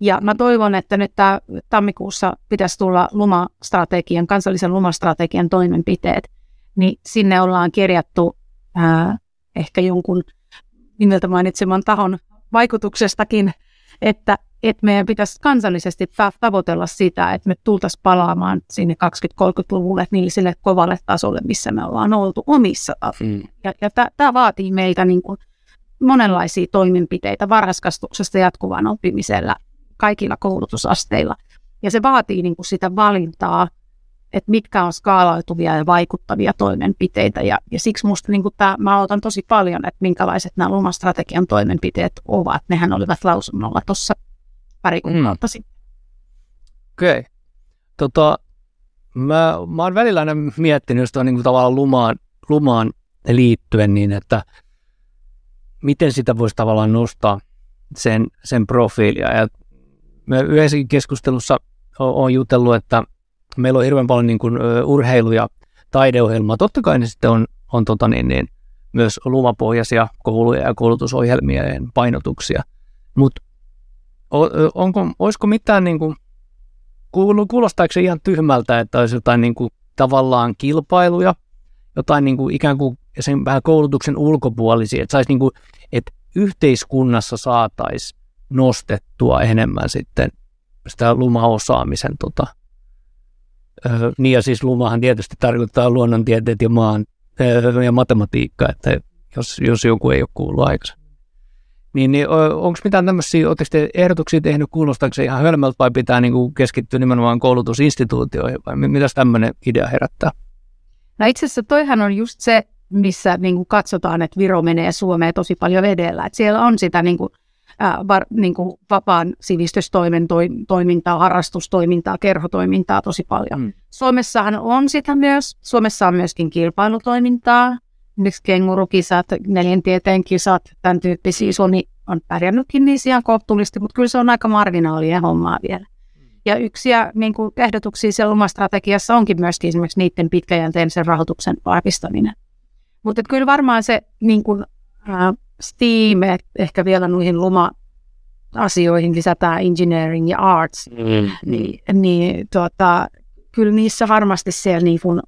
Ja mä toivon, että nyt tämä tammikuussa pitäisi tulla lumastrategian, kansallisen lumastrategian toimenpiteet, niin sinne ollaan kirjattu ää, ehkä jonkun nimeltä mainitseman tahon vaikutuksestakin, että, että meidän pitäisi kansallisesti tavoitella sitä, että me tultaisiin palaamaan sinne 20-30-luvulle niin sille kovalle tasolle, missä me ollaan oltu omissa mm. Ja, ja tämä vaatii meiltä niin kuin monenlaisia toimenpiteitä varhaiskasvatuksesta jatkuvaan oppimisella kaikilla koulutusasteilla. Ja se vaatii niin kuin sitä valintaa, että mitkä on skaalautuvia ja vaikuttavia toimenpiteitä. Ja, ja siksi minusta niin tämä, mä otan tosi paljon, että minkälaiset nämä lumastrategian toimenpiteet ovat. Nehän olivat lausunnolla tuossa pari kuukautta mm. sitten. Okei. Okay. Tota, mä, mä oon välillä aina miettinyt just niin kuin tavallaan lumaan, lumaan liittyen niin, että miten sitä voisi tavallaan nostaa sen, sen profiilia. Ja me yhdessäkin keskustelussa on jutellut, että meillä on hirveän paljon niin kuin, urheilu- ja taideohjelmaa. Totta kai ne sitten on, on tota niin, niin, myös lumapohjaisia kouluja ja koulutusohjelmia ja painotuksia. Mutta onko, olisiko mitään, niin kuin, kuulostaako se ihan tyhmältä, että olisi jotain niin kuin, tavallaan kilpailuja, jotain niin kuin, ikään kuin sen vähän koulutuksen ulkopuolisia, että, saisi, niin kuin, että yhteiskunnassa saataisiin nostettua enemmän sitten sitä lumaosaamisen tota, Niin ja siis lumahan tietysti tarkoittaa luonnontieteet ja maan ja matematiikka, että jos, jos joku ei ole kuullut aikaisemmin. Niin, niin onko mitään tämmöisiä, oletteko te ehdotuksia tehnyt, kuulostaako se ihan hölmältä vai pitää niin kuin keskittyä nimenomaan koulutusinstituutioihin vai mitä tämmöinen idea herättää? No itse asiassa toihan on just se, missä niin kuin katsotaan, että Viro menee Suomeen tosi paljon vedellä. Että siellä on sitä niin kuin ää, var, niin kuin vapaan sivistystoimen toi, toimintaa, harrastustoimintaa, kerhotoimintaa tosi paljon. Mm. Suomessahan on sitä myös. Suomessa on myöskin kilpailutoimintaa, esimerkiksi kengurukisat, neljäntieteen kisat, tämän tyyppisiä. Suomi on pärjännytkin niissä ihan kohtuullisesti, mutta kyllä se on aika marginaalia hommaa vielä. Ja yksi niin kuin ehdotuksia siellä omassa strategiassa onkin myöskin esimerkiksi niiden pitkäjänteisen rahoituksen vahvistaminen. Mutta kyllä varmaan se niin kuin, ää, STEAM, ehkä vielä noihin luma-asioihin lisätään engineering ja arts, mm. niin, niin tuota, kyllä niissä varmasti siellä niin kuin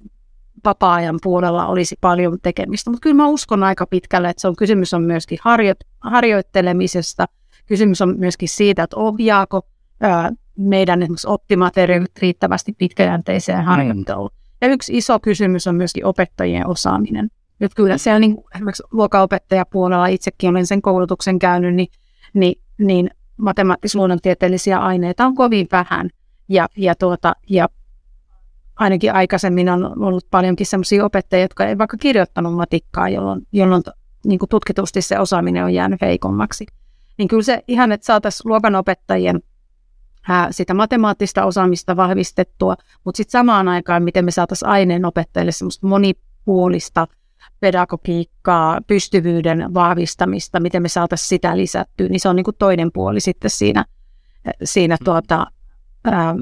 vapaa-ajan puolella olisi paljon tekemistä, mutta kyllä mä uskon aika pitkälle, että se on kysymys on myöskin harjo, harjoittelemisesta, kysymys on myöskin siitä, että ohjaako ää, meidän esimerkiksi oppimateriaalit riittävästi pitkäjänteiseen harjoitteluun. Mm. Ja yksi iso kysymys on myöskin opettajien osaaminen. Nyt kyllä siellä niin, esimerkiksi luokanopettajapuolella itsekin olen sen koulutuksen käynyt, niin, niin, niin matemaattis-luonnontieteellisiä aineita on kovin vähän. Ja, ja, tuota, ja ainakin aikaisemmin on ollut paljonkin sellaisia opettajia, jotka ei vaikka kirjoittanut matikkaa, jolloin, jolloin niin kuin tutkitusti se osaaminen on jäänyt heikommaksi. Niin kyllä se ihan, että saataisiin luokanopettajien ää, sitä matemaattista osaamista vahvistettua, mutta sitten samaan aikaan, miten me saataisiin aineenopettajille semmoista monipuolista pedagogiikkaa, pystyvyyden vahvistamista, miten me saataisiin sitä lisättyä, niin se on niin kuin toinen puoli sitten siinä, siinä mm. tuota,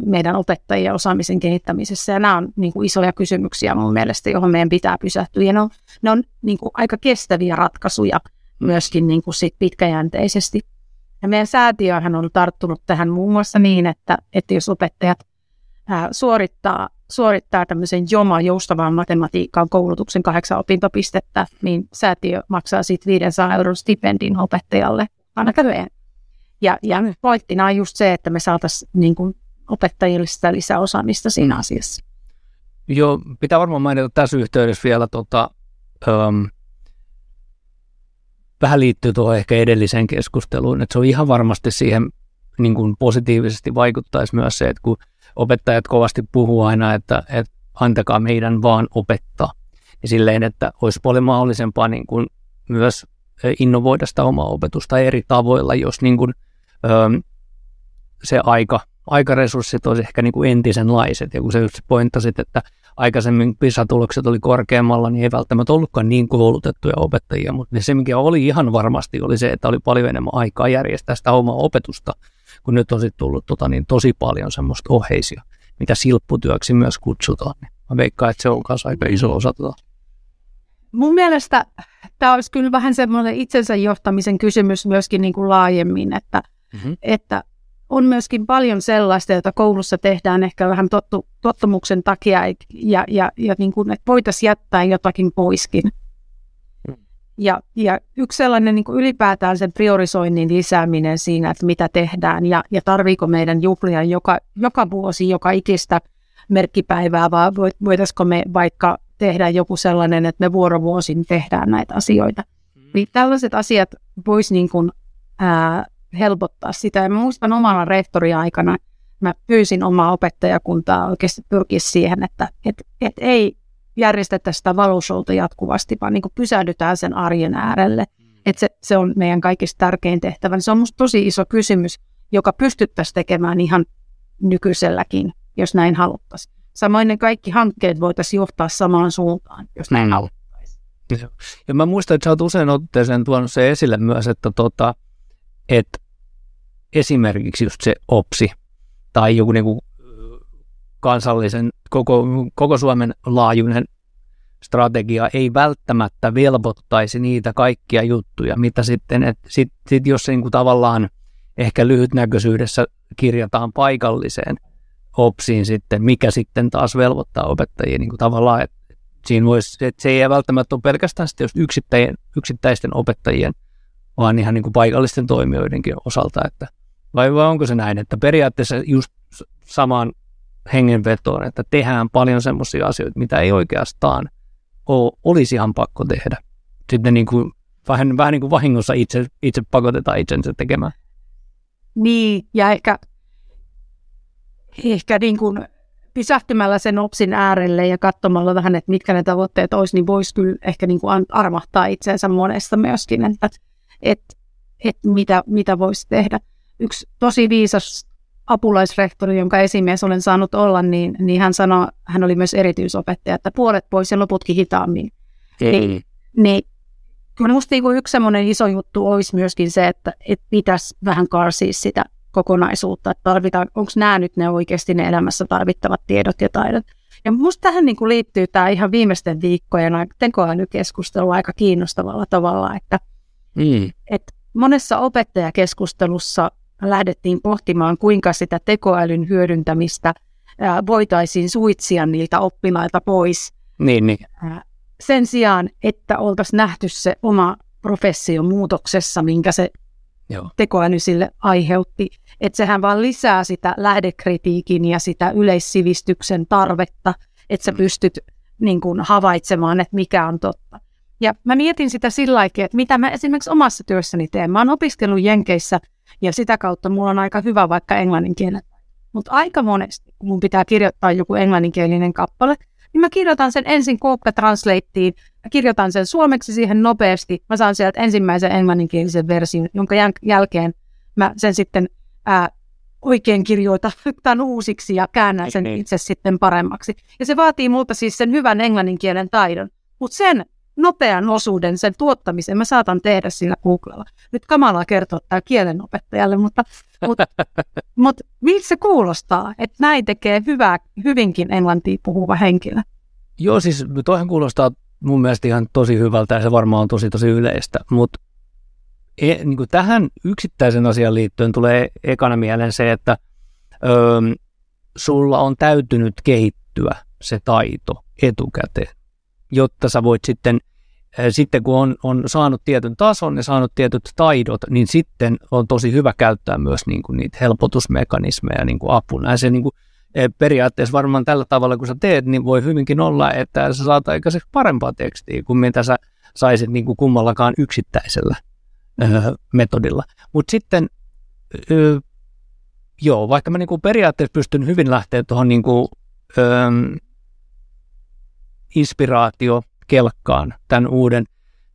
meidän opettajien osaamisen kehittämisessä. Ja nämä on niin kuin isoja kysymyksiä mun mielestä, johon meidän pitää pysähtyä. Ja ne on, ne on niin kuin aika kestäviä ratkaisuja myöskin niin kuin sit pitkäjänteisesti. Ja meidän säätiöhän on tarttunut tähän muun muassa niin, että, että jos opettajat ää, suorittaa, suorittaa tämmöisen JOMA joustavan matematiikan koulutuksen kahdeksan opintopistettä, niin säätiö maksaa siitä 500 euron stipendin opettajalle aina käveen. Ja, ja pointtina on just se, että me saataisiin niin kuin opettajille sitä lisäosaamista siinä asiassa. Joo, pitää varmaan mainita tässä yhteydessä vielä, tota, um, vähän liittyy tuohon ehkä edelliseen keskusteluun, että se on ihan varmasti siihen niin kuin positiivisesti vaikuttaisi myös se, että kun opettajat kovasti puhuu aina, että, että antakaa meidän vaan opettaa, niin silleen, että olisi paljon mahdollisempaa niin kuin myös innovoida sitä omaa opetusta eri tavoilla, jos niin kuin, ö, se aika, aikaresurssit olisi ehkä niin kuin entisenlaiset. Ja kun se just pointtasit, että aikaisemmin PISA-tulokset oli korkeammalla, niin ei välttämättä ollutkaan niin koulutettuja opettajia, mutta se mikä oli ihan varmasti oli se, että oli paljon enemmän aikaa järjestää sitä omaa opetusta, kun nyt on sitten tullut tota, niin tosi paljon semmoista oheisia, mitä silpputyöksi myös kutsutaan. Niin mä veikkaan, että se on myös aika iso osa tota. Mun mielestä tämä olisi kyllä vähän semmoinen itsensä johtamisen kysymys myöskin niin kuin laajemmin, että, mm-hmm. että on myöskin paljon sellaista, jota koulussa tehdään ehkä vähän tottu, tottumuksen takia, ja, ja, ja niin kuin, että voitaisiin jättää jotakin poiskin. Ja, ja yksi sellainen niin kuin ylipäätään sen priorisoinnin lisääminen siinä, että mitä tehdään ja, ja tarviiko meidän juhlia joka, joka vuosi, joka ikistä merkkipäivää, vai voitaisiko me vaikka tehdä joku sellainen, että me vuorovuosin tehdään näitä asioita. Mm. Niin tällaiset asiat voisi niin kuin, ää, helpottaa sitä. Ja mä muistan omana rehtoriaikana, mä pyysin omaa opettajakuntaa oikeasti pyrkiä siihen, että et, et ei järjestetä sitä valoshowta jatkuvasti, vaan niin pysähdytään sen arjen äärelle. Mm. Että se, se on meidän kaikista tärkein tehtävä. Se on musta tosi iso kysymys, joka pystyttäisiin tekemään ihan nykyiselläkin, jos näin haluttaisiin. Samoin ne kaikki hankkeet voitaisiin johtaa samaan suuntaan, jos näin haluttaisiin. Ja mä muistan, että sä oot usein otteeseen tuonut se esille myös, että, tota, että esimerkiksi just se OPSI tai joku niin kuin kansallisen, koko, koko Suomen laajuinen strategia ei välttämättä velvoittaisi niitä kaikkia juttuja, mitä sitten, että sit, sit jos se niin kuin tavallaan ehkä lyhytnäköisyydessä kirjataan paikalliseen OPSiin sitten, mikä sitten taas velvoittaa opettajia niin kuin tavallaan, että siinä voisi, että se ei välttämättä ole pelkästään sitten just yksittäisten, opettajien, vaan ihan niin kuin paikallisten toimijoidenkin osalta, että vai, vai onko se näin, että periaatteessa just samaan hengenvetoon, että tehdään paljon semmoisia asioita, mitä ei oikeastaan ole, olisi ihan pakko tehdä. Sitten niin kuin, vähän, vähän niin kuin vahingossa itse, itse pakotetaan itsensä tekemään. Niin, ja ehkä, ehkä niin kuin pysähtymällä sen OPSin äärelle ja katsomalla vähän, että mitkä ne tavoitteet olisi, niin voisi kyllä ehkä niin kuin armahtaa itseensä monesta myöskin, että, että, että mitä, mitä voisi tehdä yksi tosi viisas apulaisrehtori, jonka esimies olen saanut olla, niin, niin hän sanoi, hän oli myös erityisopettaja, että puolet pois ja loputkin hitaammin. Niin, niin kyllä minusta niin yksi semmoinen iso juttu olisi myöskin se, että, että pitäisi vähän karsia sitä kokonaisuutta, että tarvitaan, onko nämä nyt ne oikeasti ne elämässä tarvittavat tiedot ja taidot. Ja minusta tähän niin kuin liittyy tämä ihan viimeisten viikkojen tekoälykeskustelu aika kiinnostavalla tavalla, että, mm. että monessa opettajakeskustelussa lähdettiin pohtimaan, kuinka sitä tekoälyn hyödyntämistä voitaisiin suitsia niiltä oppilailta pois. Niin, niin. Sen sijaan, että oltaisiin nähty se oma professio muutoksessa, minkä se Joo. tekoäly sille aiheutti. Että sehän vaan lisää sitä lähdekritiikin ja sitä yleissivistyksen tarvetta, että sä mm. pystyt niin kuin, havaitsemaan, että mikä on totta. Ja mä mietin sitä sillä että mitä mä esimerkiksi omassa työssäni teen. Mä oon opiskellut Jenkeissä – ja sitä kautta mulla on aika hyvä vaikka englannin kielen. Mutta aika monesti, kun mun pitää kirjoittaa joku englanninkielinen kappale, niin mä kirjoitan sen ensin Google Translateen, mä kirjoitan sen suomeksi siihen nopeasti, mä saan sieltä ensimmäisen englanninkielisen version, jonka jäl- jälkeen mä sen sitten ää, oikein kirjoitan tämän uusiksi ja käännän sen niin. itse sitten paremmaksi. Ja se vaatii multa siis sen hyvän englanninkielen taidon. Mutta sen nopean osuuden, sen tuottamisen mä saatan tehdä sillä Googlella. Nyt kamalaa kertoa tämä kielenopettajalle, mutta, mutta, mutta miltä se kuulostaa, että näin tekee hyvää, hyvinkin englantia puhuva henkilö? Joo, siis toihan kuulostaa mun mielestä ihan tosi hyvältä ja se varmaan on tosi tosi yleistä, mutta e, niin kuin tähän yksittäisen asian liittyen tulee ekana mieleen se, että ö, sulla on täytynyt kehittyä se taito etukäteen, jotta sä voit sitten, sitten kun on, on saanut tietyn tason ja saanut tietyt taidot, niin sitten on tosi hyvä käyttää myös niin kuin niitä helpotusmekanismeja niin kuin apuna. Ja se niin kuin, periaatteessa varmaan tällä tavalla, kun sä teet, niin voi hyvinkin olla, että sä saat aikaiseksi parempaa tekstiä kuin mitä sä saisit niin kuin kummallakaan yksittäisellä öö, metodilla. Mutta sitten, joo, vaikka mä niin kuin periaatteessa pystyn hyvin lähteä tuohon niin kuin, öö, inspiraatiokelkkaan tämän uuden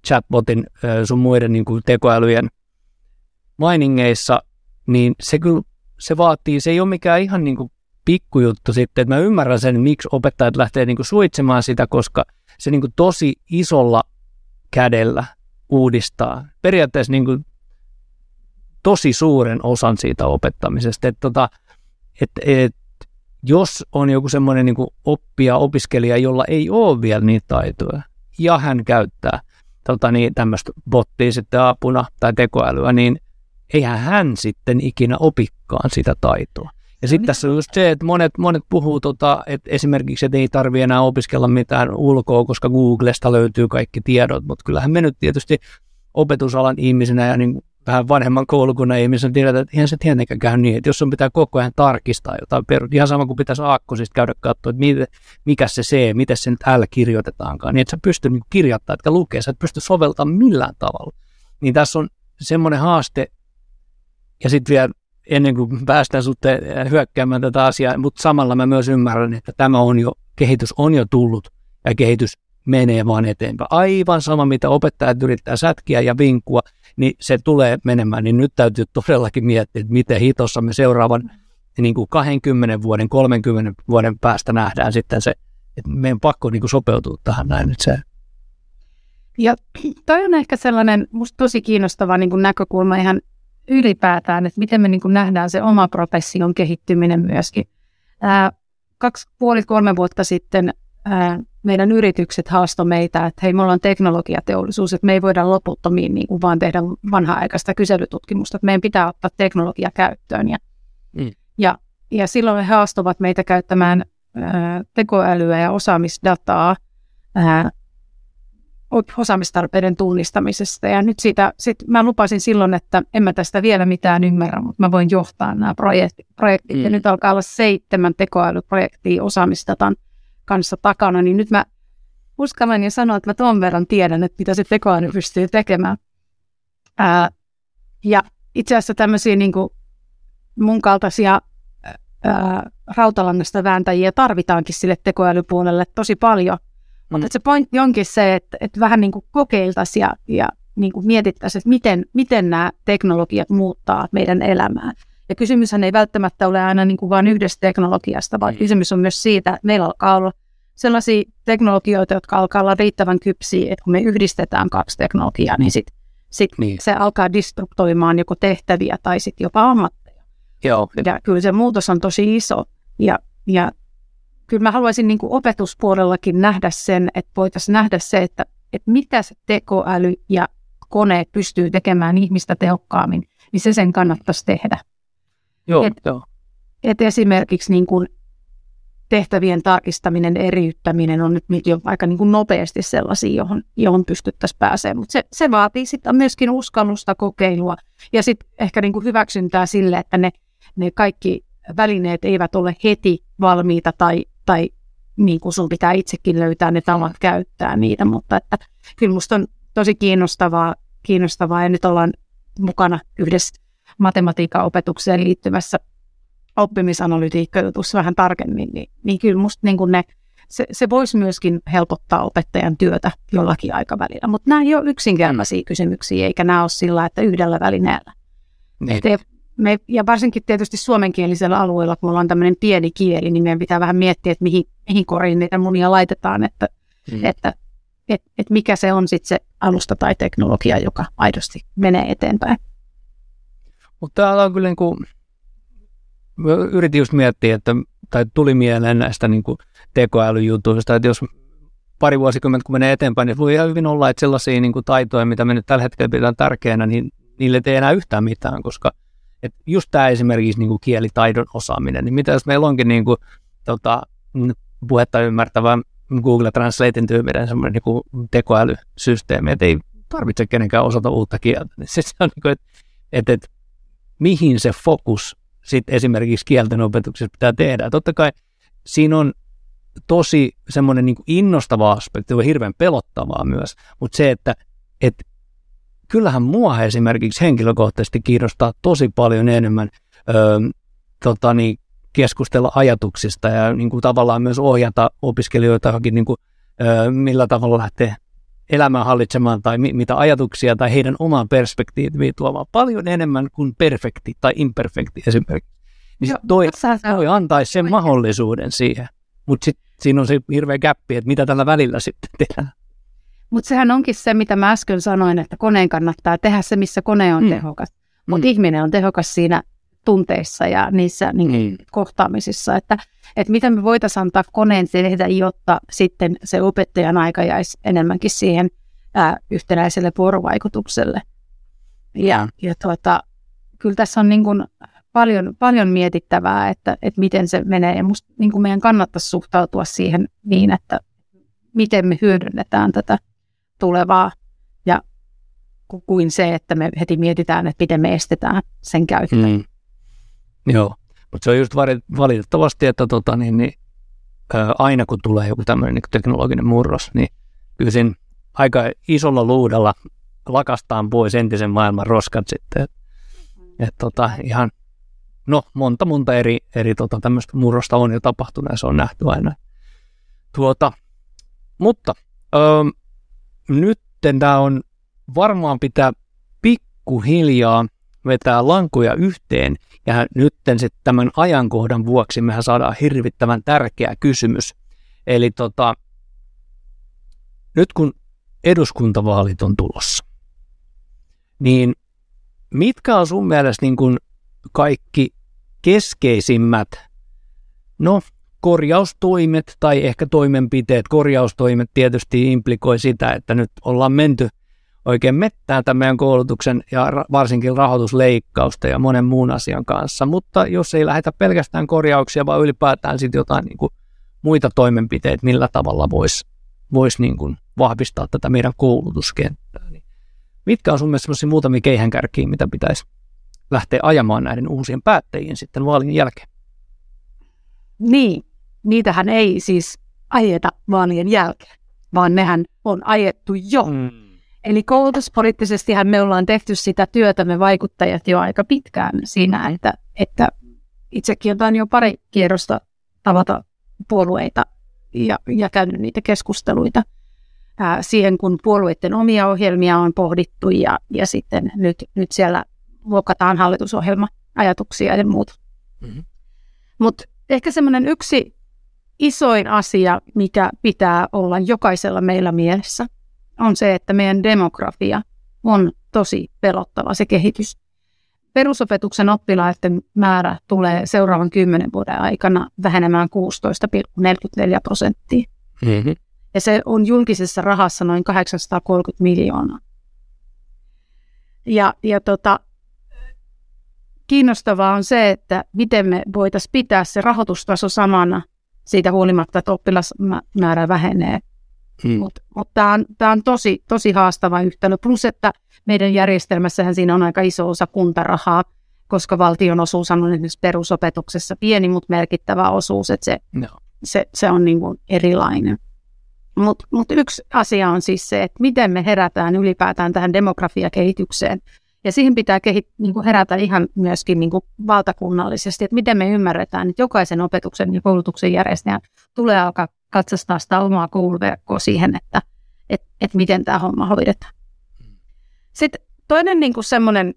chatbotin sun muiden niin kuin tekoälyjen miningeissa, niin se kyllä se vaatii, se ei ole mikään ihan niin kuin pikkujuttu sitten, että mä ymmärrän sen, miksi opettajat lähtee niin kuin suitsemaan sitä, koska se niin kuin tosi isolla kädellä uudistaa periaatteessa niin kuin tosi suuren osan siitä opettamisesta. Että tota, et, et, jos on joku semmoinen niin oppija, opiskelija, jolla ei ole vielä niitä taitoja, ja hän käyttää tota, niin, tämmöistä bottia sitten apuna tai tekoälyä, niin eihän hän sitten ikinä opikkaan sitä taitoa. Ja sitten tässä on just se, että monet, monet puhuu, tota, että esimerkiksi, että ei tarvitse enää opiskella mitään ulkoa, koska Googlesta löytyy kaikki tiedot, mutta kyllähän me nyt tietysti opetusalan ihmisenä ja niin vähän vanhemman koulukunnan ihmisen tiedetään, että ihan se tietenkään käy niin, että jos sun pitää koko ajan tarkistaa jotain perut, ihan sama kuin pitäisi aakkosista käydä katsoa, että miten, mikä se C, miten se nyt L kirjoitetaankaan, niin että sä pysty niin kirjoittamaan, että lukee, sä et pysty soveltamaan millään tavalla. Niin tässä on semmoinen haaste, ja sitten vielä ennen kuin päästään sutte hyökkäämään tätä asiaa, mutta samalla mä myös ymmärrän, että tämä on jo, kehitys on jo tullut ja kehitys menee vaan eteenpäin. Aivan sama, mitä opettajat yrittää sätkiä ja vinkkua, niin se tulee menemään. Niin nyt täytyy todellakin miettiä, että miten hitossa me seuraavan niin kuin 20 vuoden, 30 vuoden päästä nähdään sitten se, että meidän pakko niin kuin sopeutua tähän näin. Että se... Ja toi on ehkä sellainen musta tosi kiinnostava niin kuin näkökulma ihan ylipäätään, että miten me niin kuin nähdään se oma profession kehittyminen myöskin. Ää, kaksi, puoli, kolme vuotta sitten meidän yritykset haastoi meitä, että hei, me ollaan teknologiateollisuus, että me ei voida loputtomiin niin kuin vaan tehdä vanha-aikaista kyselytutkimusta, että meidän pitää ottaa teknologia käyttöön. Ja, mm. ja, ja silloin he haastavat meitä käyttämään ää, tekoälyä ja osaamisdataa ää, osaamistarpeiden tunnistamisesta. Ja nyt siitä, sit mä lupasin silloin, että en mä tästä vielä mitään ymmärrä, mutta mä voin johtaa nämä projektit. projektit. Mm. Ja nyt alkaa olla seitsemän tekoälyprojektia osaamisdatan kanssa takana, niin nyt mä uskallan ja sanon, että mä ton verran tiedän, että mitä se tekoäly pystyy tekemään. Ää, ja itse asiassa tämmöisiä niin kuin mun kaltaisia ää, rautalangasta vääntäjiä tarvitaankin sille tekoälypuolelle tosi paljon – mutta se pointti onkin se, että, että vähän niin kuin kokeiltaisiin ja, ja niin kuin mietittäisiin, että miten, miten nämä teknologiat muuttaa meidän elämää. Ja kysymyshän ei välttämättä ole aina niin kuin vain yhdestä teknologiasta, vaan mm. kysymys on myös siitä, että meillä alkaa olla sellaisia teknologioita, jotka alkaa olla riittävän kypsiä, että kun me yhdistetään kaksi teknologiaa, niin sitten sit niin. se alkaa disruptoimaan joko tehtäviä tai sitten jopa ammatteja. Joo. Ja kyllä se muutos on tosi iso. Ja, ja kyllä mä haluaisin niin kuin opetuspuolellakin nähdä sen, että voitaisiin nähdä se, että, että mitä se tekoäly ja kone pystyy tekemään ihmistä tehokkaammin, niin se sen kannattaisi tehdä. Joo, et, joo. Et esimerkiksi niin kuin tehtävien tarkistaminen, eriyttäminen on nyt jo aika niin kuin nopeasti sellaisia, johon, johon pystyttäisiin pääsemään. Mutta se, se vaatii sitten myöskin uskallusta, kokeilua ja sitten ehkä niin kuin hyväksyntää sille, että ne, ne kaikki välineet eivät ole heti valmiita tai tai niin kuin sun pitää itsekin löytää ne tavat käyttää niitä, mutta että kyllä musta on tosi kiinnostavaa, kiinnostavaa ja nyt ollaan mukana yhdessä matematiikan opetukseen liittyvässä oppimisanalytiikka-jutussa vähän tarkemmin, niin, niin kyllä musta niin kuin ne, se, se voisi myöskin helpottaa opettajan työtä jollakin aikavälillä, mutta nämä ei ole yksinkertaisia kysymyksiä, eikä nämä ole sillä, että yhdellä välineellä. Niin me, ja varsinkin tietysti suomenkielisellä alueella, kun ollaan tämmöinen pieni kieli, niin meidän pitää vähän miettiä, että mihin, mihin koriin niitä munia laitetaan, että, mm. että et, et mikä se on sitten se alusta tai teknologia, joka aidosti menee eteenpäin. Mutta täällä on kyllä niin kuin, yritin just miettiä, että, tai tuli mieleen näistä niin kuin tekoälyjutuista, että jos pari vuosikymmentä kun menee eteenpäin, niin voi ihan hyvin olla, että sellaisia niin kuin taitoja, mitä me nyt tällä hetkellä pidetään tärkeänä, niin niille ei enää yhtään mitään, koska et just tämä esimerkiksi niin kuin kielitaidon osaaminen, niin mitä jos meillä onkin niin kuin, tota, puhetta ymmärtävä Google Translatein tyyppinen semmoinen niin tekoälysysteemi, että ei tarvitse kenenkään osata uutta kieltä. Niin se on niin kuin, että, että, että mihin se fokus sitten esimerkiksi kielten opetuksessa pitää tehdä. Totta kai siinä on tosi semmoinen niin innostava aspekti, on hirveän pelottavaa myös, mutta se, että, että kyllähän mua esimerkiksi henkilökohtaisesti kiinnostaa tosi paljon enemmän öö, tota niin, keskustella ajatuksista ja niin kuin tavallaan myös ohjata opiskelijoita johonkin, niin kuin, öö, millä tavalla lähtee elämää hallitsemaan tai mi- mitä ajatuksia tai heidän omaan perspektiiviin tuomaan paljon enemmän kuin perfekti tai imperfekti esimerkiksi. Niin Joo, toi, toi antaisi sen mahdollisuuden siihen. Mutta sitten siinä on se hirveä käppi, että mitä tällä välillä sitten tehdään. Mutta sehän onkin se, mitä mä äsken sanoin, että koneen kannattaa tehdä se, missä kone on mm. tehokas. Mutta mm. ihminen on tehokas siinä tunteissa ja niissä niin mm. kohtaamisissa, että, että mitä me voitaisiin antaa koneen tehdä, jotta sitten se opettajan aika jäisi enemmänkin siihen ää, yhtenäiselle vuorovaikutukselle. Ja, ja tuota, kyllä tässä on niin kuin paljon, paljon mietittävää, että, että miten se menee. Ja musta niin kuin meidän kannattaisi suhtautua siihen niin, että miten me hyödynnetään tätä tulevaa ja kuin se, että me heti mietitään, että miten me estetään sen käyttö. Mm. Joo, mutta se on just valitettavasti, että tota, niin, niin, ää, aina kun tulee joku tämmöinen niin teknologinen murros, niin kyllä siinä aika isolla luudalla lakastaan pois entisen maailman roskat sitten. että et, tota, ihan no monta monta eri, eri tota, tämmöistä murrosta on jo tapahtunut ja se on nähty aina. Tuota, mutta öö, nyt tämä on varmaan pitää pikkuhiljaa vetää lankuja yhteen ja nyt sitten tämän ajankohdan vuoksi mehän saadaan hirvittävän tärkeä kysymys. Eli tota, nyt kun eduskuntavaalit on tulossa, niin mitkä on sun mielestä niin kuin kaikki keskeisimmät, no korjaustoimet tai ehkä toimenpiteet, korjaustoimet tietysti implikoi sitä, että nyt ollaan menty oikein mettään tämän meidän koulutuksen ja varsinkin rahoitusleikkausta ja monen muun asian kanssa, mutta jos ei lähdetä pelkästään korjauksia, vaan ylipäätään sitten jotain niin kuin muita toimenpiteitä, millä tavalla voisi vois niin kuin vahvistaa tätä meidän koulutuskenttää. Niin mitkä on sun mielestä muutamia keihänkärkiä, mitä pitäisi lähteä ajamaan näiden uusien päättäjien sitten vaalin jälkeen. Niin, niitähän ei siis ajeta vaalien jälkeen, vaan nehän on ajettu jo. Mm. Eli koulutuspoliittisestihan me ollaan tehty sitä työtä, me vaikuttajat jo aika pitkään siinä, että, että itsekin otan jo pari kierrosta tavata puolueita ja, ja käynyt niitä keskusteluita ää, siihen, kun puolueiden omia ohjelmia on pohdittu ja, ja sitten nyt, nyt siellä muokataan hallitusohjelma-ajatuksia ja muuta. Mm-hmm. Mutta ehkä semmoinen yksi isoin asia, mikä pitää olla jokaisella meillä mielessä, on se, että meidän demografia on tosi pelottava se kehitys. Perusopetuksen oppilaiden määrä tulee seuraavan kymmenen vuoden aikana vähenemään 16,44 prosenttia. Mm-hmm. Ja se on julkisessa rahassa noin 830 miljoonaa. Ja, ja tota, kiinnostavaa on se, että miten me voitaisiin pitää se rahoitustaso samana siitä huolimatta, että oppilasmäärä vähenee. Hmm. Mutta mut tämä on, tää on tosi, tosi haastava yhtälö. Plus, että meidän järjestelmässähän siinä on aika iso osa kuntarahaa, koska valtion osuus on esimerkiksi perusopetuksessa pieni, mutta merkittävä osuus, että se, no. se, se on niin kuin erilainen. Mutta mut yksi asia on siis se, että miten me herätään ylipäätään tähän demografiakehitykseen ja siihen pitää kehit, niin kuin herätä ihan myöskin niin kuin valtakunnallisesti, että miten me ymmärretään, että jokaisen opetuksen ja koulutuksen järjestäjän tulee alkaa katsastaa sitä omaa kouluverkkoa siihen, että, että, että miten tämä homma hoidetaan. Sitten toinen niin kuin semmoinen,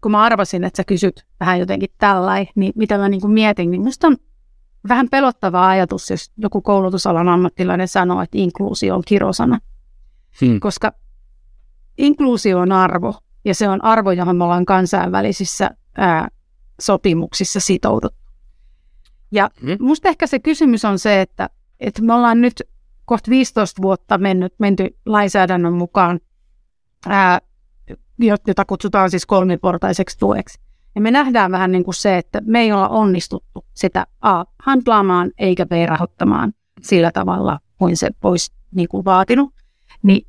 kun mä arvasin, että sä kysyt vähän jotenkin tällainen, niin mitä mä niin kuin mietin, niin minusta on vähän pelottava ajatus, jos joku koulutusalan ammattilainen sanoo, että inkluusio on kirosana. Hmm. Koska inkluusio on arvo, ja se on arvo, johon me ollaan kansainvälisissä ää, sopimuksissa sitouduttu. Ja mm. musta ehkä se kysymys on se, että, että me ollaan nyt kohta 15 vuotta mennyt, menty lainsäädännön mukaan ää, jota kutsutaan siis kolmiportaiseksi tueksi. Ja me nähdään vähän niin kuin se, että me ei olla onnistuttu sitä A, handlaamaan eikä B, rahoittamaan sillä tavalla, kuin se olisi niin kuin vaatinut. Niin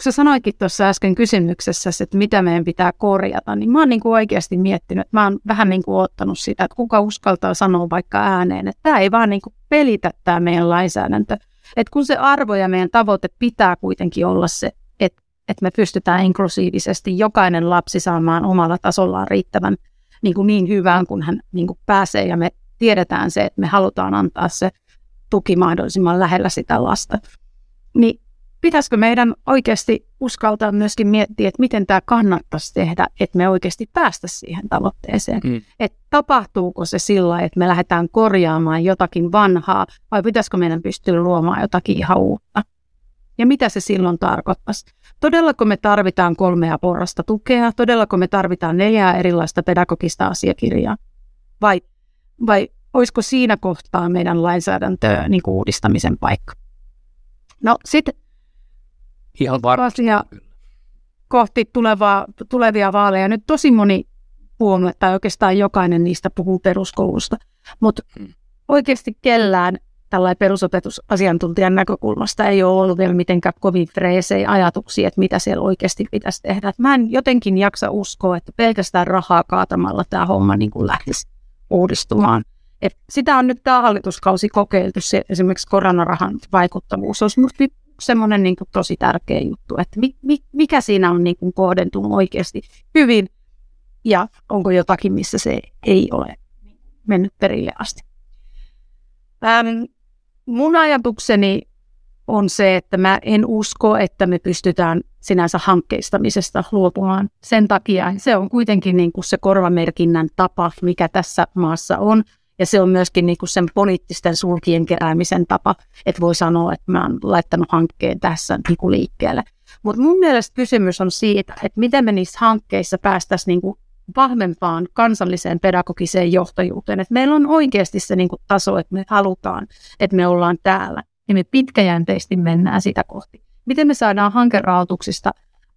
kun sä sanoitkin tuossa äsken kysymyksessä, että mitä meidän pitää korjata, niin mä oon niin kuin oikeasti miettinyt, että mä oon vähän niin kuin ottanut sitä, että kuka uskaltaa sanoa vaikka ääneen, että tämä ei vaan niin kuin pelitä tämä meidän lainsäädäntö. Että kun se arvo ja meidän tavoite pitää kuitenkin olla se, että, että me pystytään inklusiivisesti jokainen lapsi saamaan omalla tasollaan riittävän niin, kuin niin hyvään, kun hän niin kuin pääsee ja me tiedetään se, että me halutaan antaa se tuki mahdollisimman lähellä sitä lasta. Niin pitäisikö meidän oikeasti uskaltaa myöskin miettiä, että miten tämä kannattaisi tehdä, että me oikeasti päästä siihen tavoitteeseen. Mm. Että tapahtuuko se sillä, että me lähdetään korjaamaan jotakin vanhaa, vai pitäisikö meidän pystyä luomaan jotakin ihan uutta? Ja mitä se silloin tarkoittaisi? Todellako me tarvitaan kolmea porrasta tukea? Todellako me tarvitaan neljää erilaista pedagogista asiakirjaa? Vai, vai olisiko siinä kohtaa meidän lainsäädäntöä niin uudistamisen paikka? No sitten Ihan varmasti. kohti tulevaa, tulevia vaaleja. Nyt tosi moni puolue, tai oikeastaan jokainen niistä puhuu peruskoulusta, mutta hmm. oikeasti kellään tällainen perusopetusasiantuntijan näkökulmasta ei ole ollut vielä mitenkään kovin freesejä ajatuksia, että mitä siellä oikeasti pitäisi tehdä. Että mä en jotenkin jaksa uskoa, että pelkästään rahaa kaatamalla tämä homma niin kuin lähtisi uudistumaan. Et sitä on nyt tämä hallituskausi kokeiltu, se, esimerkiksi koronarahan vaikuttavuus olisi semmoinen niin tosi tärkeä juttu, että mi, mi, mikä siinä on niin kuin kohdentunut oikeasti hyvin ja onko jotakin, missä se ei ole mennyt perille asti. Ähm, mun ajatukseni on se, että mä en usko, että me pystytään sinänsä hankkeistamisesta luopumaan. Sen takia se on kuitenkin niin kuin se korvamerkinnän tapa, mikä tässä maassa on. Ja se on myöskin niin kuin sen poliittisten sulkien keräämisen tapa, että voi sanoa, että mä oon laittanut hankkeen tässä niin kuin liikkeelle. Mutta mun mielestä kysymys on siitä, että miten me niissä hankkeissa päästäisiin niin kuin vahvempaan kansalliseen pedagogiseen johtajuuteen. Että meillä on oikeasti se niin kuin taso, että me halutaan, että me ollaan täällä ja me pitkäjänteisesti mennään sitä kohti. Miten me saadaan hankerahoituksista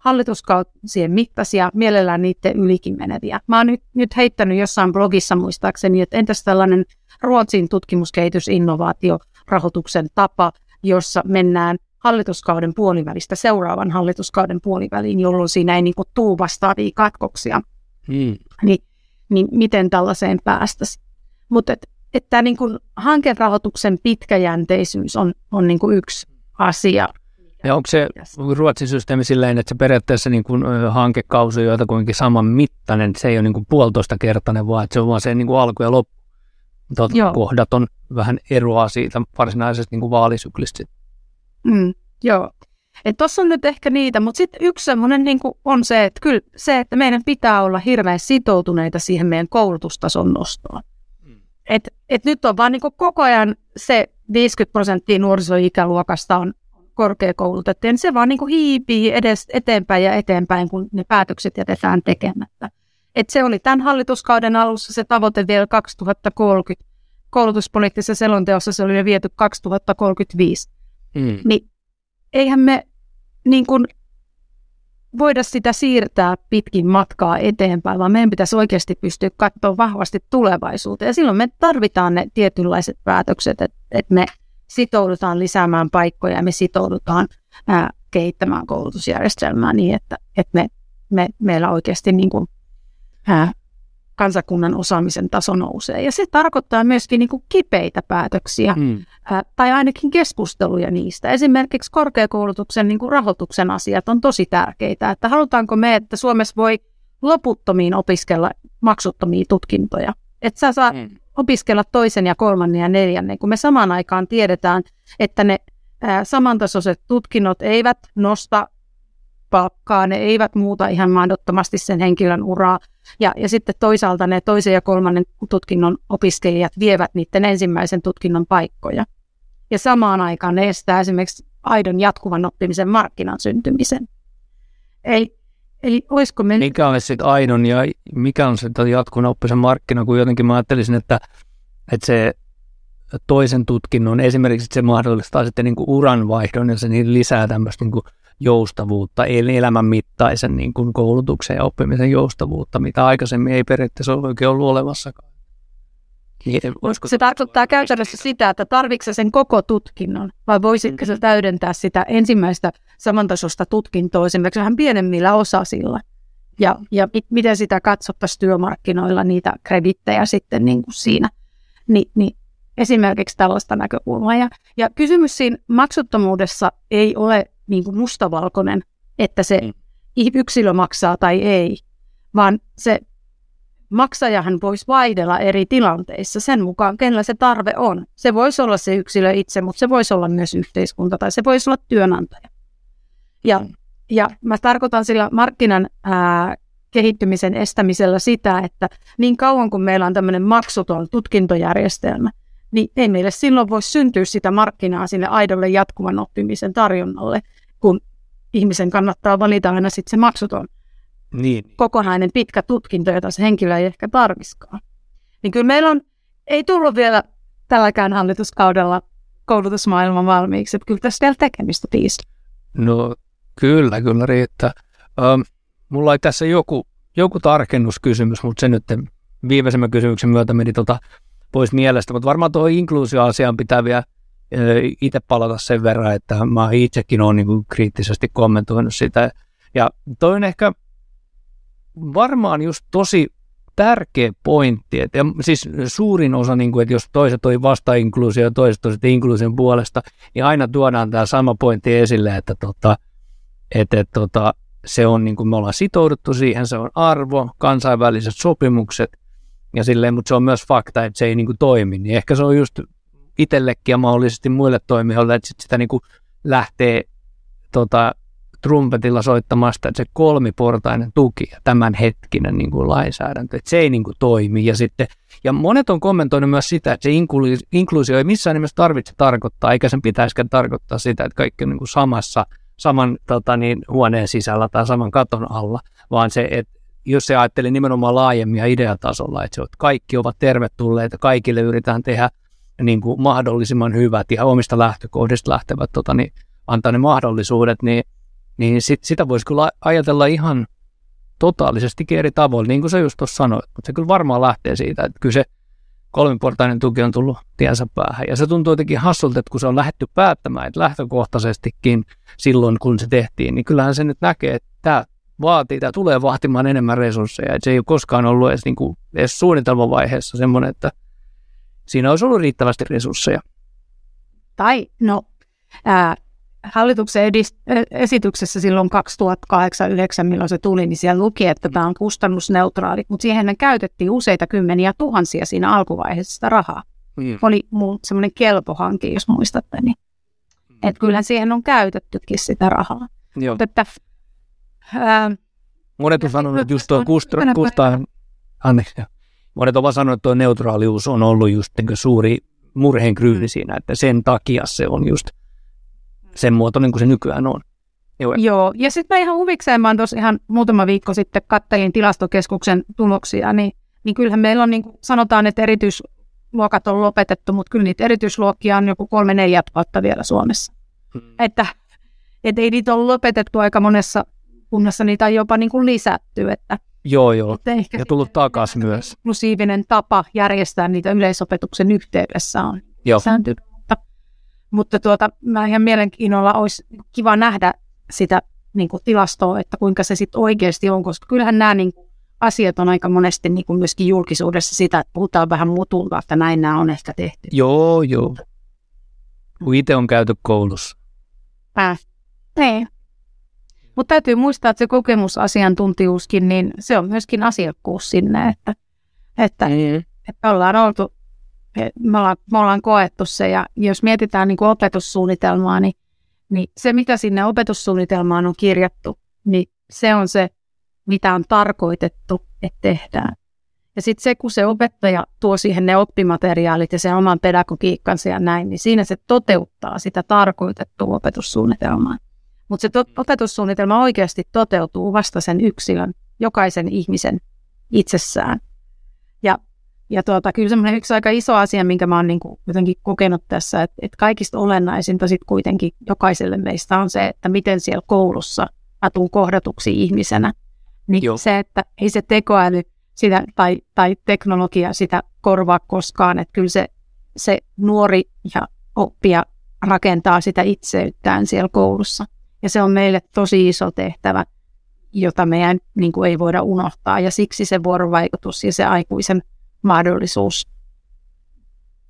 hallituskausien mittaisia, mielellään niiden ylikin meneviä. Mä oon nyt, nyt heittänyt jossain blogissa muistaakseni, että entäs tällainen Ruotsin tutkimuskehitysinnovaatiorahoituksen tapa, jossa mennään hallituskauden puolivälistä seuraavan hallituskauden puoliväliin, jolloin siinä ei niin kuin, tuu vastaavia katkoksia. Hmm. Niin, niin miten tällaiseen päästäisiin? Mutta että et tämä niin hankerahoituksen pitkäjänteisyys on, on niin kuin yksi asia, ja onko se Ruotsin systeemi silleen, että se periaatteessa niin kuin hankekausi on jotakuinkin saman mittainen, että se ei ole niin kuin puolitoista kertainen, vaan että se on vaan se niin kuin alku ja loppu. Tuota, kohdat on vähän eroa siitä varsinaisesta niin kuin vaalisyklistä. Mm, joo. Tuossa on nyt ehkä niitä, mutta sitten yksi semmoinen niin on se, että kyllä se, että meidän pitää olla hirveän sitoutuneita siihen meidän koulutustason nostoon. Mm. Et, et nyt on vaan niin koko ajan se 50 prosenttia nuorisoikäluokasta on korkeakoulutettuja, niin se vaan niin kuin hiipii edes eteenpäin ja eteenpäin, kun ne päätökset jätetään tekemättä. Et se oli tämän hallituskauden alussa se tavoite vielä 2030. Koulutuspoliittisessa selonteossa se oli jo viety 2035. Mm. Niin eihän me niin kuin voida sitä siirtää pitkin matkaa eteenpäin, vaan meidän pitäisi oikeasti pystyä katsoa vahvasti tulevaisuuteen. Ja silloin me tarvitaan ne tietynlaiset päätökset, että, että me sitoudutaan lisäämään paikkoja ja me sitoudutaan ää, kehittämään koulutusjärjestelmää niin, että, että me, me, meillä oikeasti niin kuin, ää, kansakunnan osaamisen taso nousee. Ja se tarkoittaa myöskin niin kuin kipeitä päätöksiä mm. ää, tai ainakin keskusteluja niistä. Esimerkiksi korkeakoulutuksen niin kuin rahoituksen asiat on tosi tärkeitä. Että halutaanko me, että Suomessa voi loputtomiin opiskella maksuttomia tutkintoja. Että sä saa mm opiskella toisen ja kolmannen ja neljännen, kun me samaan aikaan tiedetään, että ne ää, samantasoiset tutkinnot eivät nosta palkkaa, ne eivät muuta ihan mahdottomasti sen henkilön uraa. Ja, ja sitten toisaalta ne toisen ja kolmannen tutkinnon opiskelijat vievät niiden ensimmäisen tutkinnon paikkoja. Ja samaan aikaan ne estää esimerkiksi aidon jatkuvan oppimisen markkinan syntymisen. Eli Eli olisiko me... Mikä on sitten aidon ja mikä on se jatkuvan oppisen markkina, kun jotenkin mä ajattelisin, että, että se toisen tutkinnon, esimerkiksi se mahdollistaa sitten niin kuin uranvaihdon ja se niin lisää tämmöistä niin kuin joustavuutta, eli elämän mittaisen niin kuin koulutuksen ja oppimisen joustavuutta, mitä aikaisemmin ei periaatteessa oikein ollut olemassakaan. Niin, se tarkoittaa käytännössä sitä, että tarvitsetko sen koko tutkinnon vai voisitko se täydentää sitä ensimmäistä samantasosta tutkintoa esimerkiksi vähän pienemmillä osasilla. Ja, ja miten sitä katsottaisiin työmarkkinoilla, niitä kredittejä sitten niin kuin siinä. Ni, niin esimerkiksi tällaista näkökulmaa. Ja, ja kysymys siinä maksuttomuudessa ei ole niin kuin mustavalkoinen, että se mm. yksilö maksaa tai ei, vaan se maksajahan voisi vaihdella eri tilanteissa sen mukaan, kenellä se tarve on. Se voisi olla se yksilö itse, mutta se voisi olla myös yhteiskunta tai se voisi olla työnantaja. Ja, mm. ja mä tarkoitan sillä markkinan ää, kehittymisen estämisellä sitä, että niin kauan kuin meillä on tämmöinen maksuton tutkintojärjestelmä, niin ei meille silloin voi syntyä sitä markkinaa sille aidolle jatkuvan oppimisen tarjonnalle, kun ihmisen kannattaa valita aina sitten se maksuton niin. kokonainen pitkä tutkinto, jota se henkilö ei ehkä tarviskaan. Niin kyllä meillä on, ei tullut vielä tälläkään hallituskaudella koulutusmaailman valmiiksi, että kyllä tässä vielä tekemistä piistä. No kyllä, kyllä riittää. Um, mulla oli tässä joku, joku tarkennuskysymys, mutta se nyt viimeisemmän kysymyksen myötä meni tota pois mielestä, mutta varmaan tuo inkluusio-asiaan pitää vielä itse palata sen verran, että mä itsekin olen niin kriittisesti kommentoinut sitä. Ja toi on ehkä varmaan just tosi tärkeä pointti, että ja siis suurin osa, niin kuin, että jos toiset oli vasta inkluusio ja toiset oli inkluusion puolesta, niin aina tuodaan tämä sama pointti esille, että, tota, että, että tota, se on niin kuin me ollaan sitouduttu siihen, se on arvo, kansainväliset sopimukset, ja silleen, mutta se on myös fakta, että se ei niin kuin toimi, niin ehkä se on just itsellekin ja mahdollisesti muille toimijoille, että sit sitä niin kuin lähtee tota, trumpetilla soittamasta, että se kolmiportainen tuki ja tämänhetkinen niin kuin lainsäädäntö, että se ei niin kuin toimi. Ja, sitten, ja monet on kommentoinut myös sitä, että se inkluusio ei missään nimessä tarvitse tarkoittaa, eikä sen pitäisikään tarkoittaa sitä, että kaikki on niin kuin samassa, saman tota niin, huoneen sisällä tai saman katon alla, vaan se, että jos se ajattelee nimenomaan laajemmin ja ideatasolla, että, se, että kaikki ovat tervetulleita, kaikille yritetään tehdä niin kuin mahdollisimman hyvät ja omista lähtökohdista lähtevät tota, niin, antaa ne mahdollisuudet, niin niin sit, sitä voisi kyllä ajatella ihan totaalisesti eri tavoin, niin kuin sä just tuossa sanoit, mutta se kyllä varmaan lähtee siitä, että kyllä se kolmiportainen tuki on tullut tiensä päähän. Ja se tuntuu jotenkin hassulta, että kun se on lähdetty päättämään, että lähtökohtaisestikin silloin, kun se tehtiin, niin kyllähän se nyt näkee, että tämä vaatii, tämä tulee vaatimaan enemmän resursseja. Että se ei ole koskaan ollut edes, niin kuin, edes suunnitelmavaiheessa semmoinen, että siinä olisi ollut riittävästi resursseja. Tai no, ää, hallituksen edist- esityksessä silloin 2008-2009, milloin se tuli, niin siellä luki, että tämä on kustannusneutraali, mutta siihen käytettiin useita kymmeniä tuhansia siinä alkuvaiheessa sitä rahaa. Mm. Oli semmoinen kelpohanke, jos muistatte, niin mm. että kyllähän siihen on käytettykin sitä rahaa. Joo. Mutta että, ää, Monet on sanonut, että just tuo kustaan, kustaan anteeksi, monet ovat sanonut, että tuo neutraalius on ollut just niin suuri murheenkryyni mm. siinä, että sen takia se on just – sen muotoinen kuin se nykyään on. Joo, Joo. ja sitten mä ihan huvikseen, mä tuossa ihan muutama viikko sitten kattelin tilastokeskuksen tuloksia, niin, niin kyllähän meillä on, niin kuin sanotaan, että erityisluokat on lopetettu, mutta kyllä niitä erityisluokkia on joku kolme neljä tuhatta vielä Suomessa. Hmm. Että, että ei niitä ole lopetettu aika monessa kunnassa, niitä on jopa niin kuin lisätty. Että, joo, joo, että ehkä ja tullut takaisin myös. Inklusiivinen tapa järjestää niitä yleisopetuksen yhteydessä on joo. sääntynyt. Mutta tuota, mä ihan mielenkiinnolla olisi kiva nähdä sitä niin kuin tilastoa, että kuinka se sitten oikeasti on, koska kyllähän nämä niin kuin, asiat on aika monesti niin kuin myöskin julkisuudessa sitä, että puhutaan vähän mutulta, että näin nämä on ehkä tehty. Joo, joo. Kun itse on käyty koulussa. Äh. Niin. Mutta täytyy muistaa, että se kokemusasiantuntijuuskin, niin se on myöskin asiakkuus sinne, että, että, mm. että ollaan oltu me ollaan, me ollaan koettu se. Ja jos mietitään niin kuin opetussuunnitelmaa, niin, niin se, mitä sinne opetussuunnitelmaan on kirjattu, niin se on se, mitä on tarkoitettu, että tehdään. Ja sitten se, kun se opettaja tuo siihen ne oppimateriaalit ja sen oman pedagogiikkansa ja näin, niin siinä se toteuttaa sitä tarkoitettua opetussuunnitelmaa. Mutta se to- opetussuunnitelma oikeasti toteutuu vasta sen yksilön, jokaisen ihmisen itsessään. Ja tuota, kyllä semmoinen yksi aika iso asia, minkä mä oon niin kuin jotenkin kokenut tässä, että, että kaikista olennaisinta sitten kuitenkin jokaiselle meistä on se, että miten siellä koulussa mä tuun kohdatuksi ihmisenä. Niin Joo. se, että ei se tekoäly sitä, tai, tai teknologia sitä korvaa koskaan, että kyllä se, se nuori ja oppija rakentaa sitä itseyttään siellä koulussa. Ja se on meille tosi iso tehtävä, jota meidän niin kuin ei voida unohtaa. Ja siksi se vuorovaikutus ja se aikuisen mahdollisuus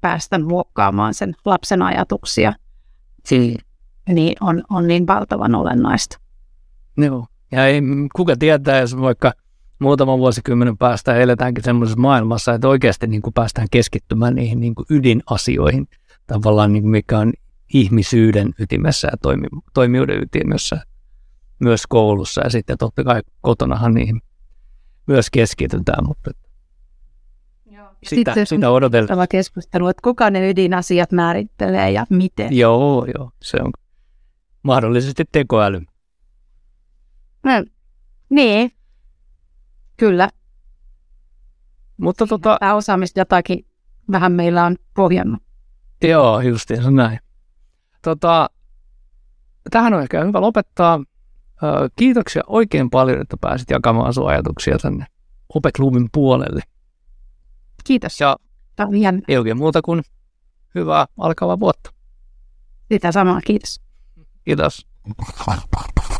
päästä muokkaamaan sen lapsen ajatuksia niin. on, on niin valtavan olennaista. Joo, ja ei, kuka tietää, jos vaikka muutaman vuosikymmenen päästä eletäänkin semmoisessa maailmassa, että oikeasti niin kuin päästään keskittymään niihin niin kuin ydinasioihin, tavallaan niin kuin mikä on ihmisyyden ytimessä ja toimi, toimijuuden ytimessä, myös koulussa. Ja sitten totta kai kotonahan niihin myös keskitytään, mutta sitä, Sitten sitä odotellaan. keskustelu, että kuka ne ydinasiat määrittelee ja miten. Joo, joo, se on mahdollisesti tekoäly. No, niin, kyllä. Mutta tota... Tämä osaamista jotakin vähän meillä on pohjannut. Joo, justiinsa näin. Tota, tähän on ehkä hyvä lopettaa. Kiitoksia oikein paljon, että pääsit jakamaan sun ajatuksia tänne Opeklubin puolelle. Kiitos. Ja Tämä on ei oikein muuta kuin hyvää alkavaa vuotta. Sitä samaa, kiitos. Kiitos.